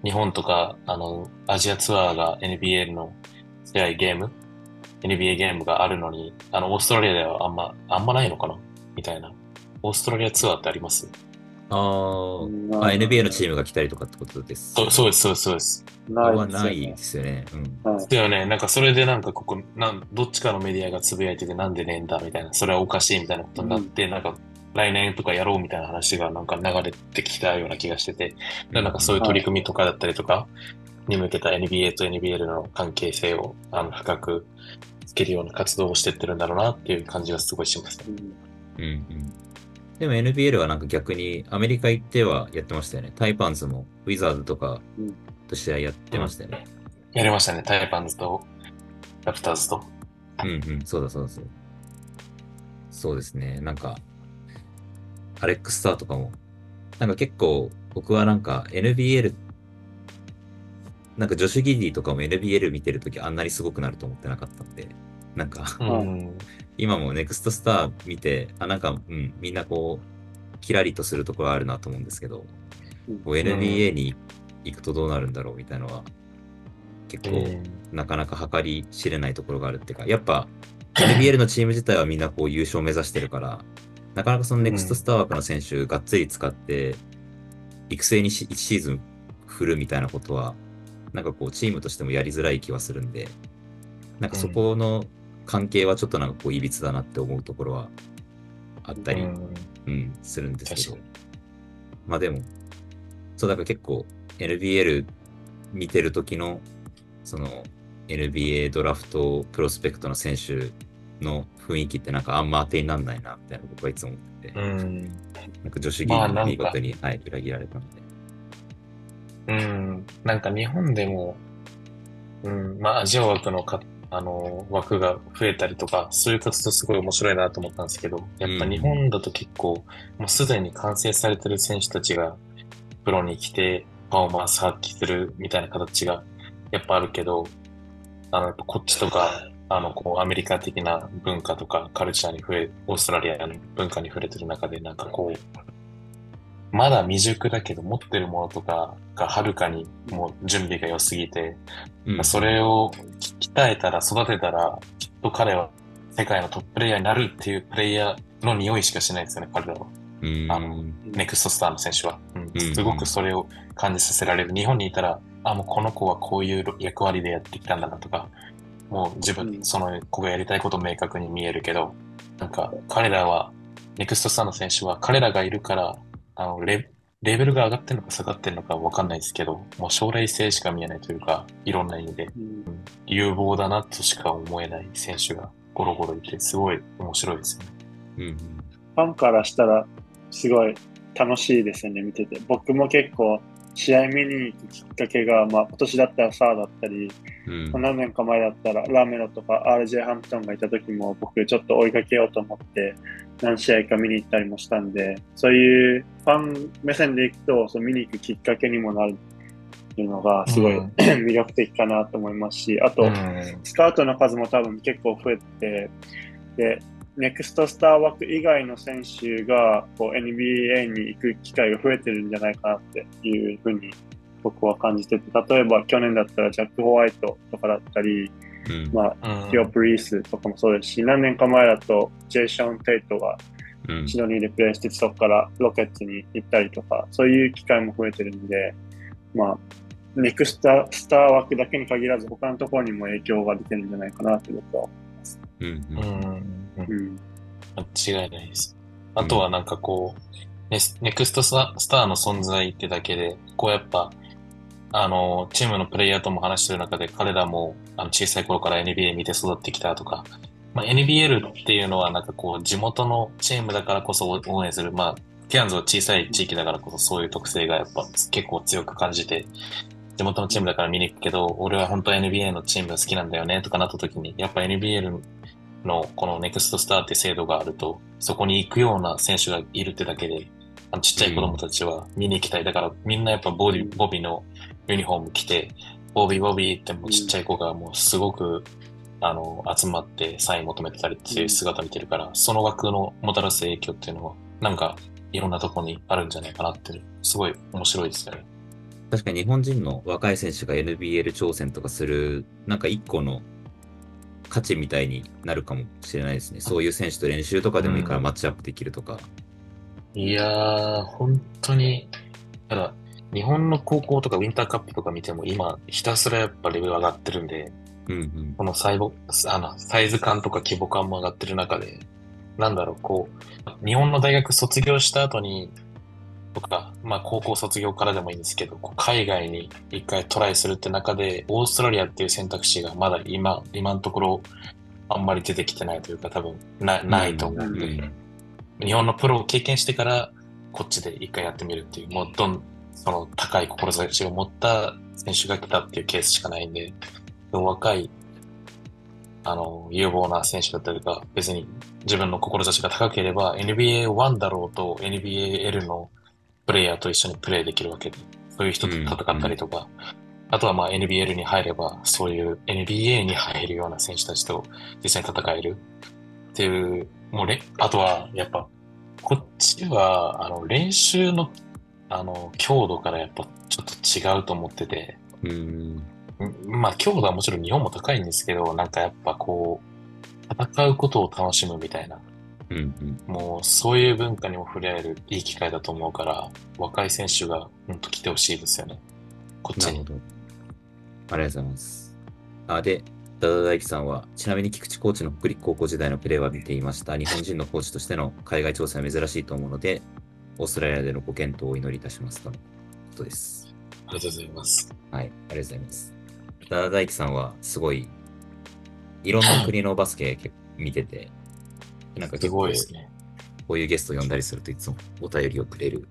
日本とか、あの、アジアツアーが NBA の試合ゲーム、NBA ゲームがあるのに、あの、オーストラリアではあんま、あんまないのかな？みたいな。オーストラリアツアーってあります？あーあ、NBA のチームが来たりとかってことです。そうそうです、そうです、そうです。ないはないですよねですよね。うん。はいだよね。なんかそれでなんかここ、なん、どっちかのメディアがつぶやいててなんでねえんだみたいな、それはおかしいみたいなことになって、なんか来年とかやろうみたいな話がなんか流れてきたような気がしてて、でなんかそういう取り組みとかだったりとかに向けた NBA と NBL の関係性をあの深くつけるような活動をしてってるんだろうなっていう感じがすごいしますね。うんうんうん。でも NBL はなんか逆にアメリカ行ってはやってましたよね。タイパンズもウィザーズとかうんと試合やってましたよね。やりましたね。タイパンズとラプターズと。うんうん、そうだそうだそうだ。そうですね。なんか、アレックスターとかも、なんか結構僕はなんか NBL、なんかジョシュ・ギディとかも NBL 見てるときあんなにすごくなると思ってなかったんで、なんかうん。今もネクストスター見て、あ、なんか、うん、みんなこう、キラリとするところあるなと思うんですけど、こう NBA に行くとどうなるんだろうみたいなのは、結構、なかなか計り知れないところがあるっていうか、やっぱ NBL のチーム自体はみんなこう優勝を目指してるから、なかなかそのネクストスター枠の選手がっつり使って、育成にし1シーズン振るみたいなことは、なんかこうチームとしてもやりづらい気はするんで、なんかそこの関係はちょっとなんかこういびつだなって思うところはあったり、うん。うん、するんですけど。まあでも、そうだから結構 NBL 見てる時の、その NBA ドラフトプロスペクトの選手の雰囲気ってなんかあんま当てになんないな、みたいな僕はいつも思ってて、うん。なんか女子芸まあなんか人に見事に、はい、裏切られたので。うん、なんか日本でも、うん、まあアジア枠のか、あの、枠が増えたりとか、そういう活動すごい面白いなと思ったんですけど、やっぱ日本だと結構、もうすでに完成されてる選手たちがプロに来てパフォーマンス発揮するみたいな形がやっぱあるけど、あの、こっちとか、あの、こう、アメリカ的な文化とかカルチャーに触れ、オーストラリアの文化に触れてる中で、なんかこう、まだ未熟だけど持ってるものとかがはるかにもう準備が良すぎて、うんそれを鍛えたら育てたら、きっと彼は世界のトッププレイヤーになるっていうプレイヤーの匂いしかしないですよね、彼らは。うんあのネクストスターの選手は。うんうんすごくそれを感じさせられる。日本にいたら、あ、もうこの子はこういう役割でやってきたんだなとか、もう自分、うんその子がやりたいこと明確に見えるけど、なんか彼らは、ネクストスターの選手は彼らがいるから、あのレレベルが上がってるのか下がってるのかわかんないですけど、もう将来性しか見えないというか、いろんな意味でうん有望だなとしか思えない選手がゴロゴロいて、すごい面白いですよね。うんファンからしたら、すごい楽しいですよね、見てて。僕も結構、試合見に行くきっかけが、まあ、今年だったらサーだったり、うん。何年か前だったらラーメロとか RJ ハンプトンがいた時も僕ちょっと追いかけようと思って何試合か見に行ったりもしたんで、そういうファン目線で行くとそう見に行くきっかけにもなるっていうのがすごい、うん。[clears throat] 魅力的かなと思いますし、あと、うん。スカウトの数も多分結構増えて、で、ネクストスター枠以外の選手がこう NBA に行く機会が増えてるんじゃないかなっていうふうに僕は感じてて、例えば去年だったらジャック・ホワイトとかだったり、うん。まあ、オ・プリースとかもそうですし、何年か前だとジェイション・テイトがうん。シドニーでプレーしてそこからロケッツに行ったりとか、そういう機会も増えてるんで、まあ、ネクスタスター枠だけに限らず、他のところにも影響が出てるんじゃないかなって僕は。うん。ううん。んうん。間違いないです。あとはなんかこう、ネスネクストスターの存在ってだけで、こうやっぱ、あの、チームのプレイヤーとも話してる中で、彼らもあの小さい頃から NBA 見て育ってきたとか、まあ、NBL っていうのはなんかこう、地元のチームだからこそ応援する、まあ、ケアンズは小さい地域だからこそそういう特性がやっぱ結構強く感じて、地元のチームだから見に行くけど、俺は本当は NBA のチームが好きなんだよねとかなった時に、やっぱ NBL のこのネクストスターって制度があると、そこに行くような選手がいるってだけで、あのちっちゃい子供たちは見に行きたい。だからみんなやっぱボビーボビーのユニフォーム着て、ボビーボビーってもうちっちゃい子がもうすごく、あの、集まってサイン求めてたりっていう姿見てるから、その枠のもたらす影響っていうのは、なんかいろんなとこにあるんじゃないかなって、すごい面白いですよね。確かに日本人の若い選手が NBL 挑戦とかする、なんか一個の価値みたいになるかもしれないですね。そういう選手と練習とかでもいいからマッチアップできるとか。いやー、本当に、ただ、日本の高校とかウィンターカップとか見ても今、ひたすらやっぱレベル上がってるんで、うんうん。このサイボあのサイズ感とか規模感も上がってる中で、なんだろう、こう、日本の大学卒業した後に、とか、まあ高校卒業からでもいいんですけど、海外に一回トライするって中で、オーストラリアっていう選択肢がまだ今、今のところあんまり出てきてないというか、多分なないと思うんで、うん。日本のプロを経験してから、こっちで一回やってみるっていう、もうどん、その高い志を持った選手が来たっていうケースしかないんで、若い、あの、有望な選手だったりが、別に自分の志が高ければ、NBA1 だろうと NBAL のプレイヤーと一緒にプレイできるわけ。で、そういう人と戦ったりとか、あとはまあ NBL に入れば、そういう NBA に入るような選手たちと実際に戦える。っていう、もうれ、あとはやっぱ、こっちは、あの、練習の、あの、強度からやっぱちょっと違うと思ってて、うん。ん。まあ、強度はもちろん日本も高いんですけど、なんかやっぱこう、戦うことを楽しむみたいな、うんうん。もうそういう文化にも触れ合えるいい機会だと思うから、若い選手が本当来てほしいですよね。こっちに。なるほど。ありがとうございます。あ、で、ダダ大樹さんは、ちなみに菊池コーチの北陸高校時代のプレーは見ていました。日本人のコーチとしての海外挑戦は珍しいと思うので、オーストラリアでのご検討をお祈りいたしますとのことです。ありがとうございます。はい、ありがとうございます。ダダ大樹さんは、すごい、いろんな国のバスケ見てて、なんかすごいですね。こういうゲストを呼んだりするといつもお便りをくれる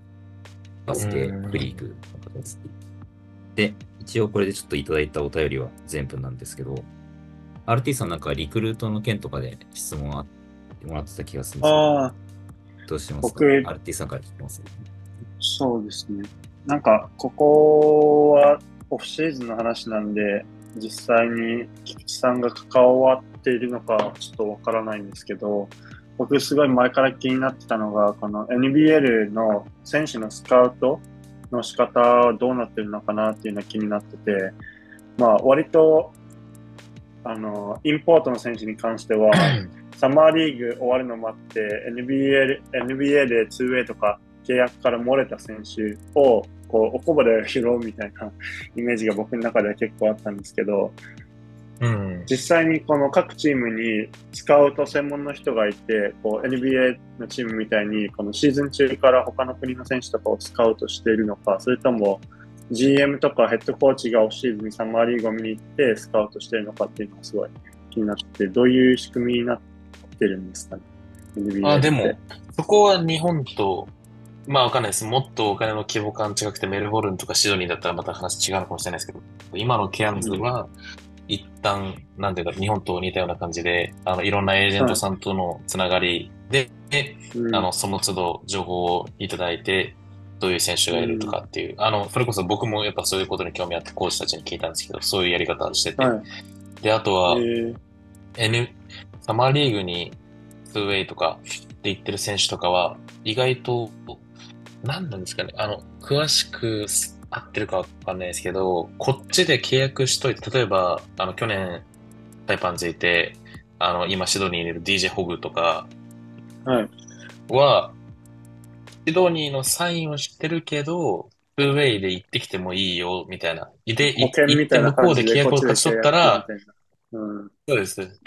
バスケうんフリークの方です。で、一応これでちょっといただいたお便りは全部なんですけど、RT さんなんかリクルートの件とかで質問あってもらってた気がするんですけど、ああ、どうしますか？僕 ?RT さんから聞きます？そうですね。なんか、ここはオフシーズンの話なんで、実際に菊池さんが関わっているのかちょっとわからないんですけど、僕すごい前から気になってたのが、この NBL の選手のスカウトの仕方はどうなってるのかなっていうのが気になってて、まあ割と、あの、インポートの選手に関しては、[clears throat] サマーリーグ終わるのを待って、NBA, NBA で 2way とか契約から漏れた選手を、こう、おこぼれを拾うみたいなイメージが僕の中では結構あったんですけど、うん。実際にこの各チームにスカウト専門の人がいて、こう NBA のチームみたいに、このシーズン中から他の国の選手とかをスカウトしているのか、それとも GM とかヘッドコーチがオフシーズンにサマーリーグを見に行ってスカウトしているのかっていうのがすごい気になって、どういう仕組みになってるんですかね。NBA あ、でもそこは日本と、まあわかんないです。もっとお金の規模感違くてメルボルンとかシドニーだったらまた話違うのかもしれないですけど、今のケアンズは、一旦、なんていうか、日本と似たような感じで、あの、いろんなエージェントさんとのつながりで、でうん。あの、その都度情報をいただいて、どういう選手がいるとかっていう、あの、それこそ僕もやっぱそういうことに興味あってコーチたちに聞いたんですけど、そういうやり方をしてて。はい。で、あとは、えー。N、サマーリーグに 2way とかで行ってる選手とかは、意外と、何なんですかね、あの、詳しく合ってるかわかんないですけど、こっちで契約しといて、例えば、あの、去年、タイパンズいて、あの、今シドニーにいる DJ ホグとかはい。は、シドニーのサインをしてるけど、2way で行ってきてもいいよ、みたいな。で、行って向こうで契約を勝ち取ったら。うん。そうです。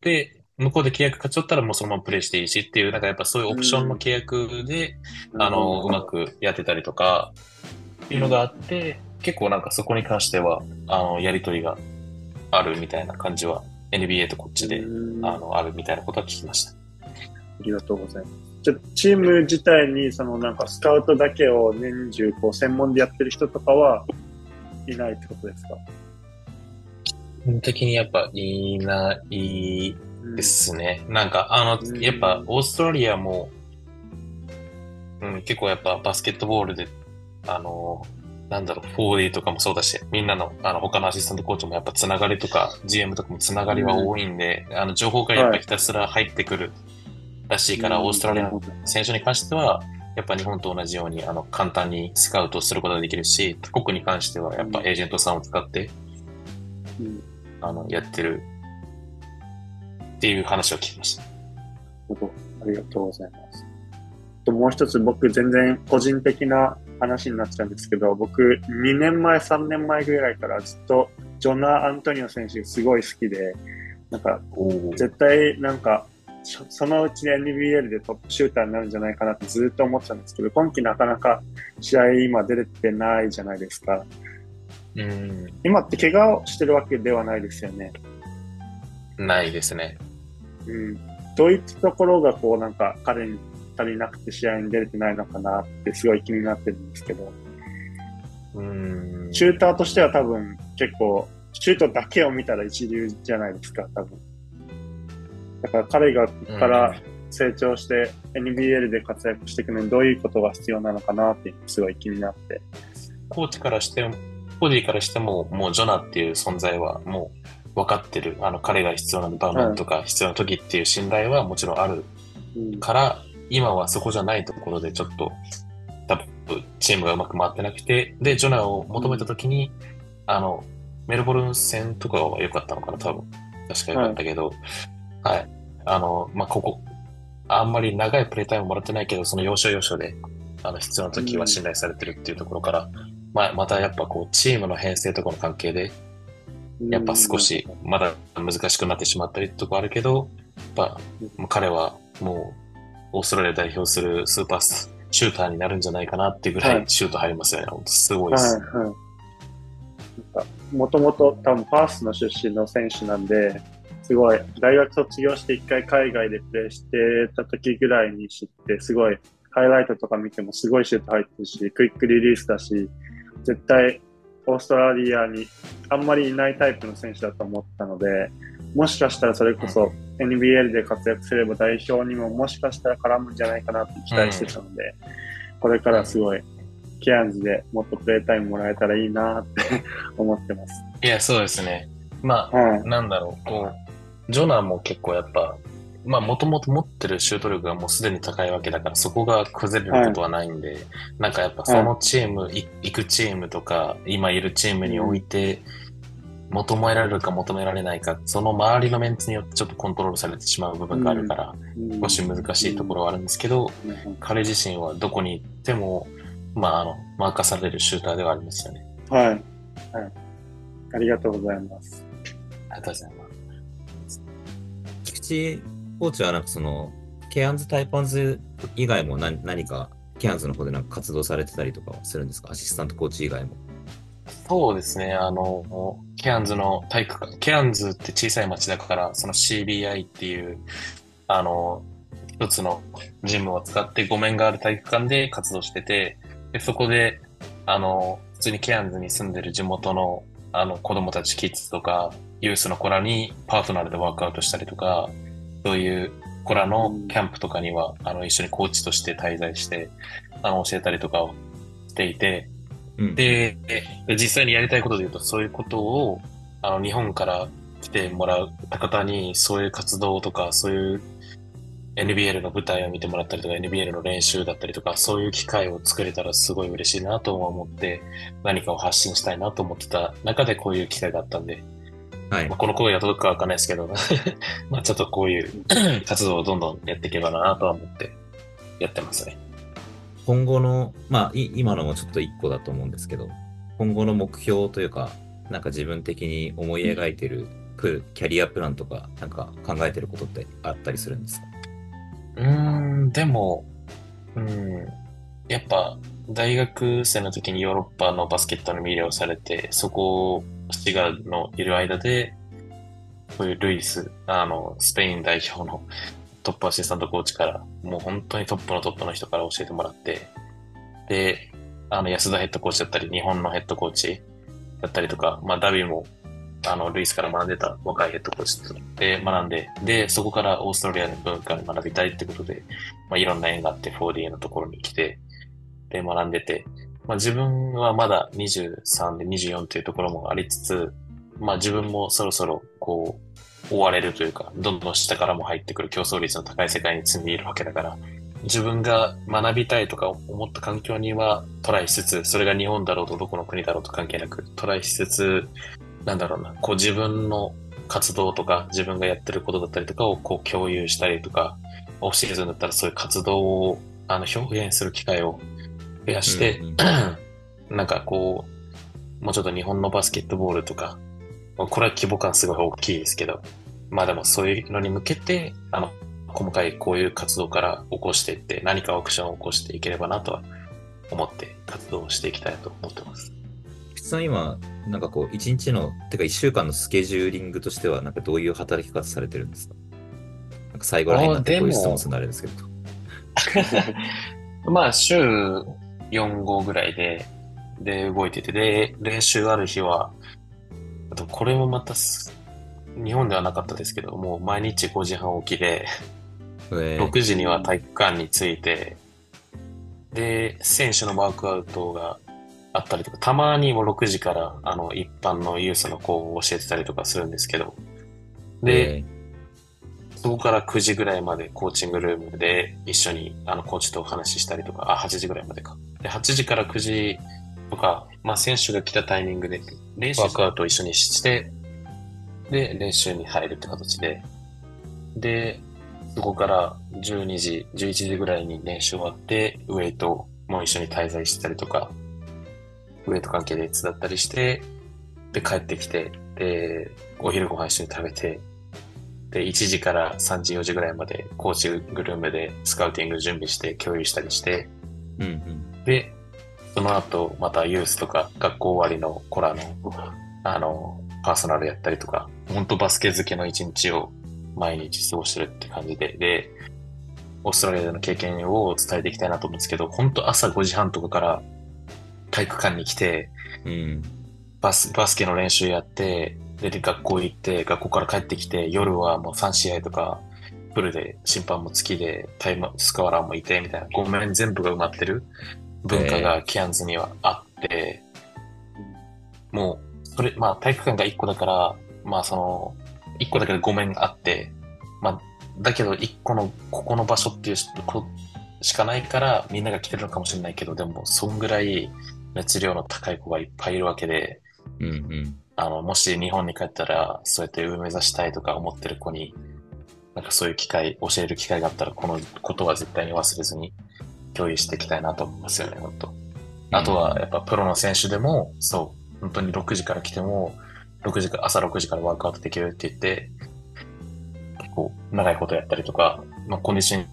で、向こうで契約勝ち取ったらもうそのままプレイしていいしっていう、なんかやっぱそういうオプションの契約で、あの、うまくやってたりとか、っていうのがあって、結構なんかそこに関しては、あの、やりとりがあるみたいな感じは、NBA とこっちで、うんああの、あるみたいなことは聞きました。りがとうございます。じゃあチーム自体に、そのなんかスカウトだけを年中こう専門でやってる人とかはいないってことですか？基本的にやっぱいないうんですね。なんか、あの、うんやっぱオーストラリアも、うん、結構やっぱバスケットボールで、あの、なんだろう、4D とかもそうだし、みんなの、あの、他のアシスタントコーチもやっぱつながりとか、GM とかもつながりは多いんで、あの、情報がやっぱひたすら入ってくるらしいから、オーストラリアの選手に関しては、やっぱ日本と同じように、あの、簡単にスカウトすることができるし、他国に関してはやっぱエージェントさんを使って、うん。あの、やってる。っていう話を聞きました。ありがとうございます。ともう一つ僕全然個人的な話になっちゃうんですけど、僕2年前、3年前ぐらいからずっとジョナ・アントニオ選手すごい好きで、なんか絶対なんかそそのうち NBL でトップシューターになるんじゃないかなってずっと思ってたんですけど、今季なかなか試合今出れてないじゃないですか。うん、今って怪我をしてるわけではないですよね。ないですね。うん。どういったところがこうなんか彼に足りなくて試合に出れてないのかなってすごい気になってるんですけど、うん。シューターとしては多分結構シュートだけを見たら一流じゃないですか、多分。だから彼がここから成長して NBL で活躍していくのにどういうことが必要なのかなってすごい気になって。コーチからしても、コーディからしても、もうジョナっていう存在はもう分かってる。あの、彼が必要な場面とか必要な時っていう信頼はもちろんあるうん。から、今はそこじゃないところでちょっと、多分、チームがうまく回ってなくて、で、ジョナを求めた時に、あの、メルボルン戦とかは良かったのかな、多分。確か良かったけど、はい。あの、まあ、ここ、あんまり長いプレイタイムもらってないけど、その要所要所で、あの、必要な時は信頼されてるっていうところから、まあ、またやっぱこう、チームの編成とかの関係で、やっぱ少し、まだ難しくなってしまったりとこあるけど、やっぱ、彼はもう、オーストラリアを代表するスーパースシューターになるんじゃないかなっていうぐらはいいシュート入りますよね。本当すごいはい、です。もともと多分パースの出身の選手なんで、すごい、大学卒業して一回海外でプレーしてた時ぐらいに知って、すごい、ハイライトとか見てもすごいシュート入ってるし、クイックリリースだし、絶対オーストラリアにあんまりいないタイプの選手だと思ったので、もしかしたらそれこそ NBL で活躍すれば代表にももしかしたら絡むんじゃないかなって期待してたので、これからすごい、ケアンズでもっとプレータイムもらえたらいいなって [laughs] 思ってます。いや、そうですね。まあ、はい。なんだろう、こう、ジョナも結構やっぱ、まあ、もともと持ってるシュート力がもうすでに高いわけだから、そこが崩れることはないんで、なんかやっぱそのチーム、い行くチームとか、今いるチームにおいて、求められるか求められないか、その周りのメンツによってちょっとコントロールされてしまう部分があるから、うん少し難しいところはあるんですけど、うん彼自身はどこに行っても、まあ、あの、任されるシューターではありますよね。はい。はい。ありがとうございます。ありがとうございます。菊地コーチはなんかその、ケアンズ、タイパンズ以外も何何か、ケアンズの方でなんか活動されてたりとかはするんですか？アシスタントコーチ以外も。そうですね、あの、ケアンズの体育館、ケアンズって小さい町だから、その CBI っていう、あの、一つのジムを使って5面がある体育館で活動してて、でそこで、あの、普通にケアンズに住んでる地元の、あの、子供たち、キッズとか、ユースの子らにパーソナルでワークアウトしたりとか、そういう子らのキャンプとかには、あの、一緒にコーチとして滞在して、あの、教えたりとかをっていて、うん。で、で実際にやりたいことで言うと、そういうことを、あの、日本から来てもらう方に、そういう活動とか、そういう NBL の舞台を見てもらったりとか、NBL の練習だったりとか、そういう機会を作れたらすごい嬉しいなと思って、何かを発信したいなと思ってた中でこういう機会があったんで、はいまあ、。この声が届くかわかんないですけど、[laughs] まあちょっとこういう活動をどんどんやっていけばなとは思ってやってますね。今後の、まあ、今のもちょっと一個だと思うんですけど、今後の目標というか、なんか自分的に思い描いてる、くキャリアプランとか、なんか考えてることってあったりするんですか？うーん、でも、うん、やっぱ大学生の時にヨーロッパのバスケットの魅了されて、そこを滋賀のいる間で、こういうルイス、あの、スペイン代表のトップアシスタントコーチから、もう本当にトップのトップの人から教えてもらって、で、あの、安田ヘッドコーチだったり、日本のヘッドコーチだったりとか、まあ、ダビも、あの、ルイスから学んでた若いヘッドコーチで学んで、で、そこからオーストラリアの文化を学びたいってことで、まあ、いろんな縁があって 4DA のところに来て、で、学んでて、まあ、自分はまだ23で24というところもありつつ、まあ、自分もそろそろ、こう、追われるというか、どんどん下からも入ってくる競争率の高い世界に住んでいるわけだから、自分が学びたいとか思った環境にはトライしつつ、それが日本だろうとどこの国だろうと関係なく、トライしつつ、なんだろうな、こう自分の活動とか、自分がやってることだったりとかをこう共有したりとか、オフシーズンだったらそういう活動をあの表現する機会を増やして、うん。[clears throat] なんかこう、もうちょっと日本のバスケットボールとか、これは規模感すごい大きいですけど、まあでもそういうのに向けて、あの、細かいこういう活動から起こしていって、何かアクションを起こしていければなとは思って活動をしていきたいと思ってます。菊池さん今、なんかこう、一日の、てか一週間のスケジューリングとしては、なんかどういう働き方されてるんですか？なんか最後らへんになこういう質問するのあれですけど。[laughs] まあ週4、5ぐらいで、で動いてて、で、練習ある日は、あとこれもまたす、日本ではなかったですけど、もう毎日5時半起きで、えー6時には体育館に着いて、で、選手のワークアウトがあったりとか、たまにも6時からあの一般のユースの子を教えてたりとかするんですけど、で、えそこから9時ぐらいまでコーチングルームで一緒にあのコーチとお話ししたりとか、あ、8時ぐらいまでか。で、8時から9時とか、まあ選手が来たタイミングで練習ワークアウトを一緒にして、で、練習に入るって形で、で、そこから12時、11時ぐらいに練習終わって、ウェイトも一緒に滞在したりとか、ウェイト関係で手伝ったりして、で、帰ってきて、で、お昼ご飯一緒に食べて、で、1時から3時、4時ぐらいまでコーチグルームでスカウティング準備して共有したりして、ーうんうん。で、その後、またユースとか学校終わりのコラの、あの、パーソナルやったりとか、本当バスケ漬けの一日を毎日過ごしてるって感じで、で、オーストラリアでの経験を伝えていきたいなと思うんですけど、本当朝5時半とかから体育館に来て、うん。バス、バスケの練習やって、で、学校行って、学校から帰ってきて、夜はもう3試合とか、フルで審判も付きで、タイムスカワラーもいて、みたいな、ごめん全部が埋まってる文化がキアンズにはあって、もう、それ、まあ体育館が1個だから、まあその、1個だけでごめんあって、まあ、だけど1個の、ここの場所っていうしこしかないから、みんなが来てるのかもしれないけど、でも、そんぐらい熱量の高い子がいっぱいいるわけで、うんうん。あの、もし日本に帰ったら、そうやって上目指したいとか思ってる子に、なんかそういう機会、教える機会があったら、このことは絶対に忘れずに共有していきたいなと思いますよね、本当。あとは、やっぱプロの選手でも、そう、本当に6時から来ても、6時朝6時からワークアウトできるって言って、結構長いことやったりとか、まあコンディショ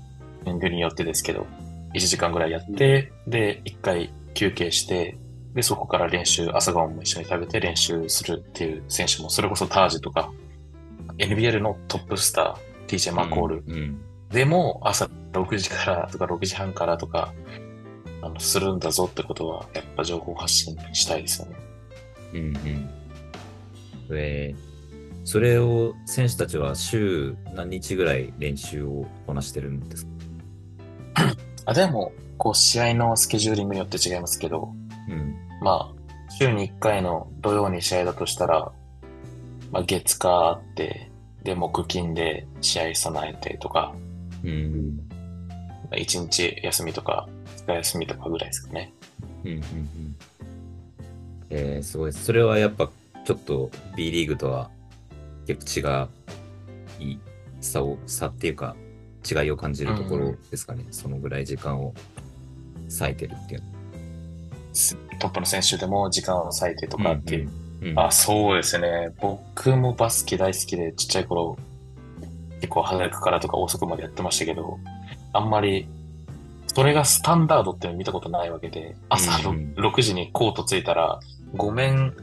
ニングによってですけど、1時間ぐらいやって、で、1回休憩して、で、そこから練習、朝ごはんも一緒に食べて練習するっていう選手も、それこそタージとか、NBL のトップスター、TJ マコール、うん。でも朝6時からとか6時半からとか、あの、するんだぞってことは、やっぱ情報発信したいですよね。うんうん。えーそれを選手たちは週何日ぐらい練習をこなしてるんですか？あ、でも、こう、試合のスケジューリングによって違いますけど、うん。まあ、週に1回の土曜に試合だとしたら、まあ、月火あって、で、木金で試合備えてとか、うん。1日休みとか、2日休みとかぐらいですかね。うん。うん。うん。えー、すごい。それはやっぱ、ちょっと B リーグとは結構違い差を、差っていうか、違いを感じるところですかね。そのぐらい時間を割いてるっていうトップの選手でも時間を割いてとかっていう。うんうん。あ、そうですね。僕もバスケ大好きで、ちっちゃい頃、結構早くからとか遅くまでやってましたけど、あんまり、それがスタンダードっていうの見たことないわけで、朝ろうんうん6時にコート着いたら、5面、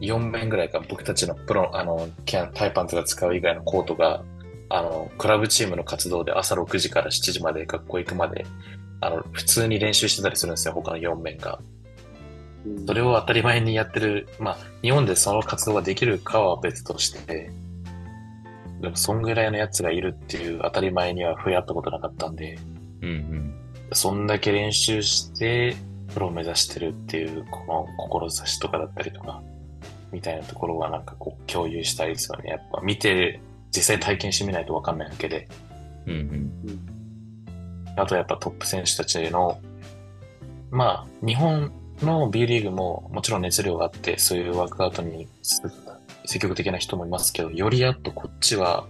4面ぐらいか、僕たちのプロ、あの、キャンタイパンツが使う以外のコートが、あの、クラブチームの活動で朝6時から7時まで学校行くまで、あの、普通に練習してたりするんですよ、他の4面が。うんそれを当たり前にやってる、まあ、日本でその活動ができるかは別として、でも、そんぐらいのやつがいるっていう当たり前には触れ合ったことなかったんで、うんうん。そんだけ練習して、プロを目指してるっていう、この志とかだったりとか、みたいなところはなんかこう共有したいですよね。やっぱ見て、実際体験してみないとわかんないわけで。うんうん。あとやっぱトップ選手たちの、まあ、日本の B リーグももちろん熱量があって、そういうワークアウトに積極的な人もいますけど、よりやっとこっちは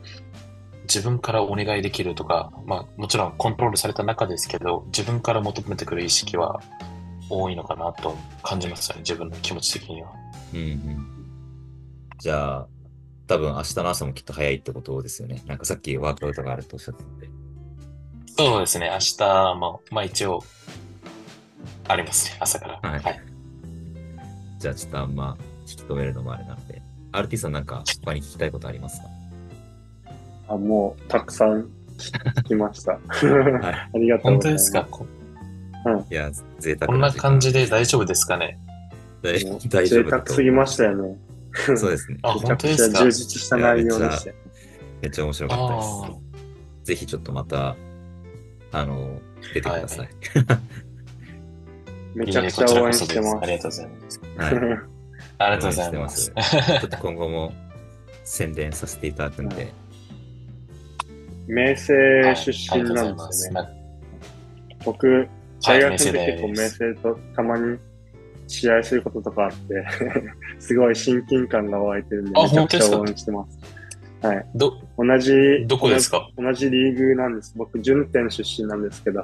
自分からお願いできるとか、まあもちろんコントロールされた中ですけど、自分から求めてくる意識は多いのかなと感じますよね、自分の気持ち的には。うんうん。じゃあ、多分明日の朝もきっと早いってことですよね。なんかさっきワークアウトがあるとおっしゃってたんで。そうですね、明日も、まあ一応、ありますね、朝から。はいはい。じゃあちょっとあんま引き止めるのもあれなので。RT さんなんか他に聞きたいことありますか？あ、もう、たくさん聞きました。[laughs] [laughs] はい。ありがとう本ございます。当ですか？こいや、贅沢こんな感じで大丈夫ですかね？大丈贅夫だと沢すぎましたよね。[laughs] そうですね。あ、本当ですか？くちゃ充実した内容でしたよ。めっちゃ面白かったあです。ぜひちょっとまた、あの、出てください。めちゃくちゃ応援してます。ありがとうございます。はい。ありがとうございます。ちょっと今後も宣伝させていただくんで、明星出身なんですよね。ね。僕、大学の時はい結構明星とたまに試合することとかあって、[laughs] すごい親近感が湧いてるんで、あめちゃくちゃ応援してます。ど、同じ、どこですか？同じリーグなんです。僕、順天出身なんですけど、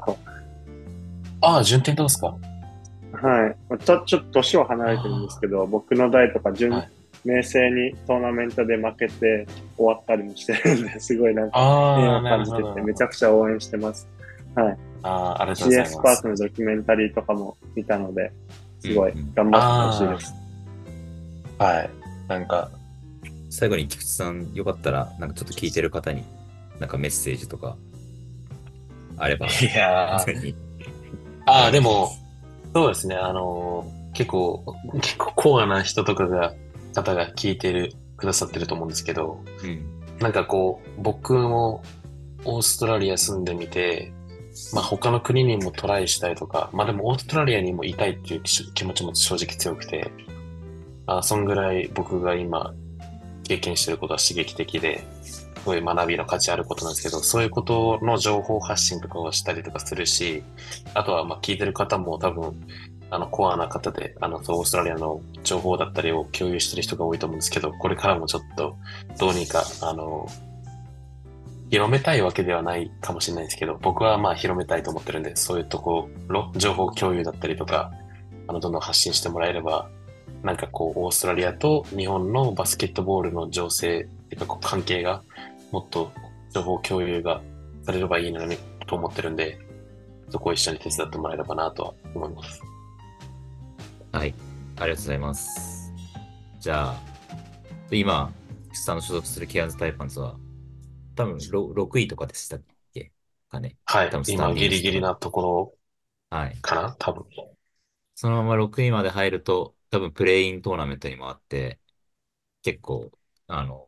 ああ、順天堂ですか？はい。ちょ、ちょっと年は離れてるんですけど、僕の代とか順、はい明星にトーナメントで負けて終わったりもしてるんで、すごいなんか、あ縁を感じてて、。めちゃくちゃ応援してます。ああ、ありがとうござい CS パますーク。のドキュメンタリーとかも見たので、すごい頑張ってほしいです。はい。なんか、最後に菊池さん、よかったら、なんかちょっと聞いてる方に、なんかメッセージとか、あれば、いや [laughs] ああ、でも、そうですね、あのー結構、結構コアな人とかが、方が聞いてる、くださってると思うんですけど、うん。なんかこう、僕もオーストラリア住んでみて、まあ他の国にもトライしたいとか、まあでもオーストラリアにもいたいっていう気気持ちも正直強くて、あそんぐらい僕が今経験してることは刺激的で、すごい学びの価値あることなんですけど、そういうことの情報発信とかをしたりとかするし、あとはまあ聞いてる方も多分、あのコアな方で、あのオーストラリアの情報だったりを共有してる人が多いと思うんですけど、これからもちょっとどうにか、あの、広めたいわけではないかもしれないですけど、僕はまあ広めたいと思ってるんで、そういうところ、情報共有だったりとか、あの、どんどん発信してもらえれば、なんかこう、オーストラリアと日本のバスケットボールの情勢、っていうかこう関係が、もっと情報共有がされればいいのにと思ってるんで、そこを一緒に手伝ってもらえればなとは思います。はい。ありがとうございます。じゃあ、今、菊池さんの所属するケアンズタイパンズは、多分ろ6位とかでしたっけかね？はい多分。今ギリギリなとこはいろ。かな？多分。そのまま6位まで入ると、多分プレイントーナメントに回って、結構、あの、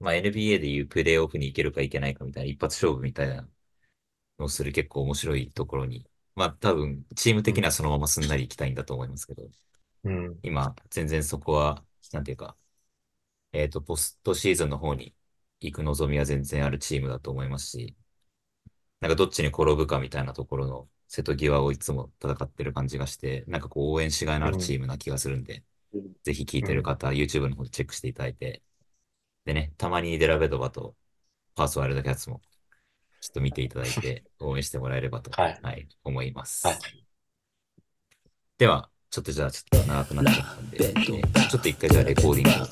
まあ、NBA でいうプレイオフに行けるか行けないかみたいな一発勝負みたいなのする結構面白いところに、まあ多分、チーム的にはそのまますんなり行きたいんだと思いますけど、うん。今、全然そこは、なんていうか、えっ、と、ポストシーズンの方に行く望みは全然あるチームだと思いますし、なんかどっちに転ぶかみたいなところの瀬戸際をいつも戦ってる感じがして、なんかこう応援しがいのあるチームな気がするんで、うん。ぜひ聞いてる方、YouTube の方でチェックしていただいて、でね、たまにデラベドバとパーソワルドキャッツもちょっと見ていただいて応援してもらえればと、はい、はい、思います。はい、では、ちょっとじゃあちょっと長くなっちゃったんで、ちょっと一回じゃあレコーディングを。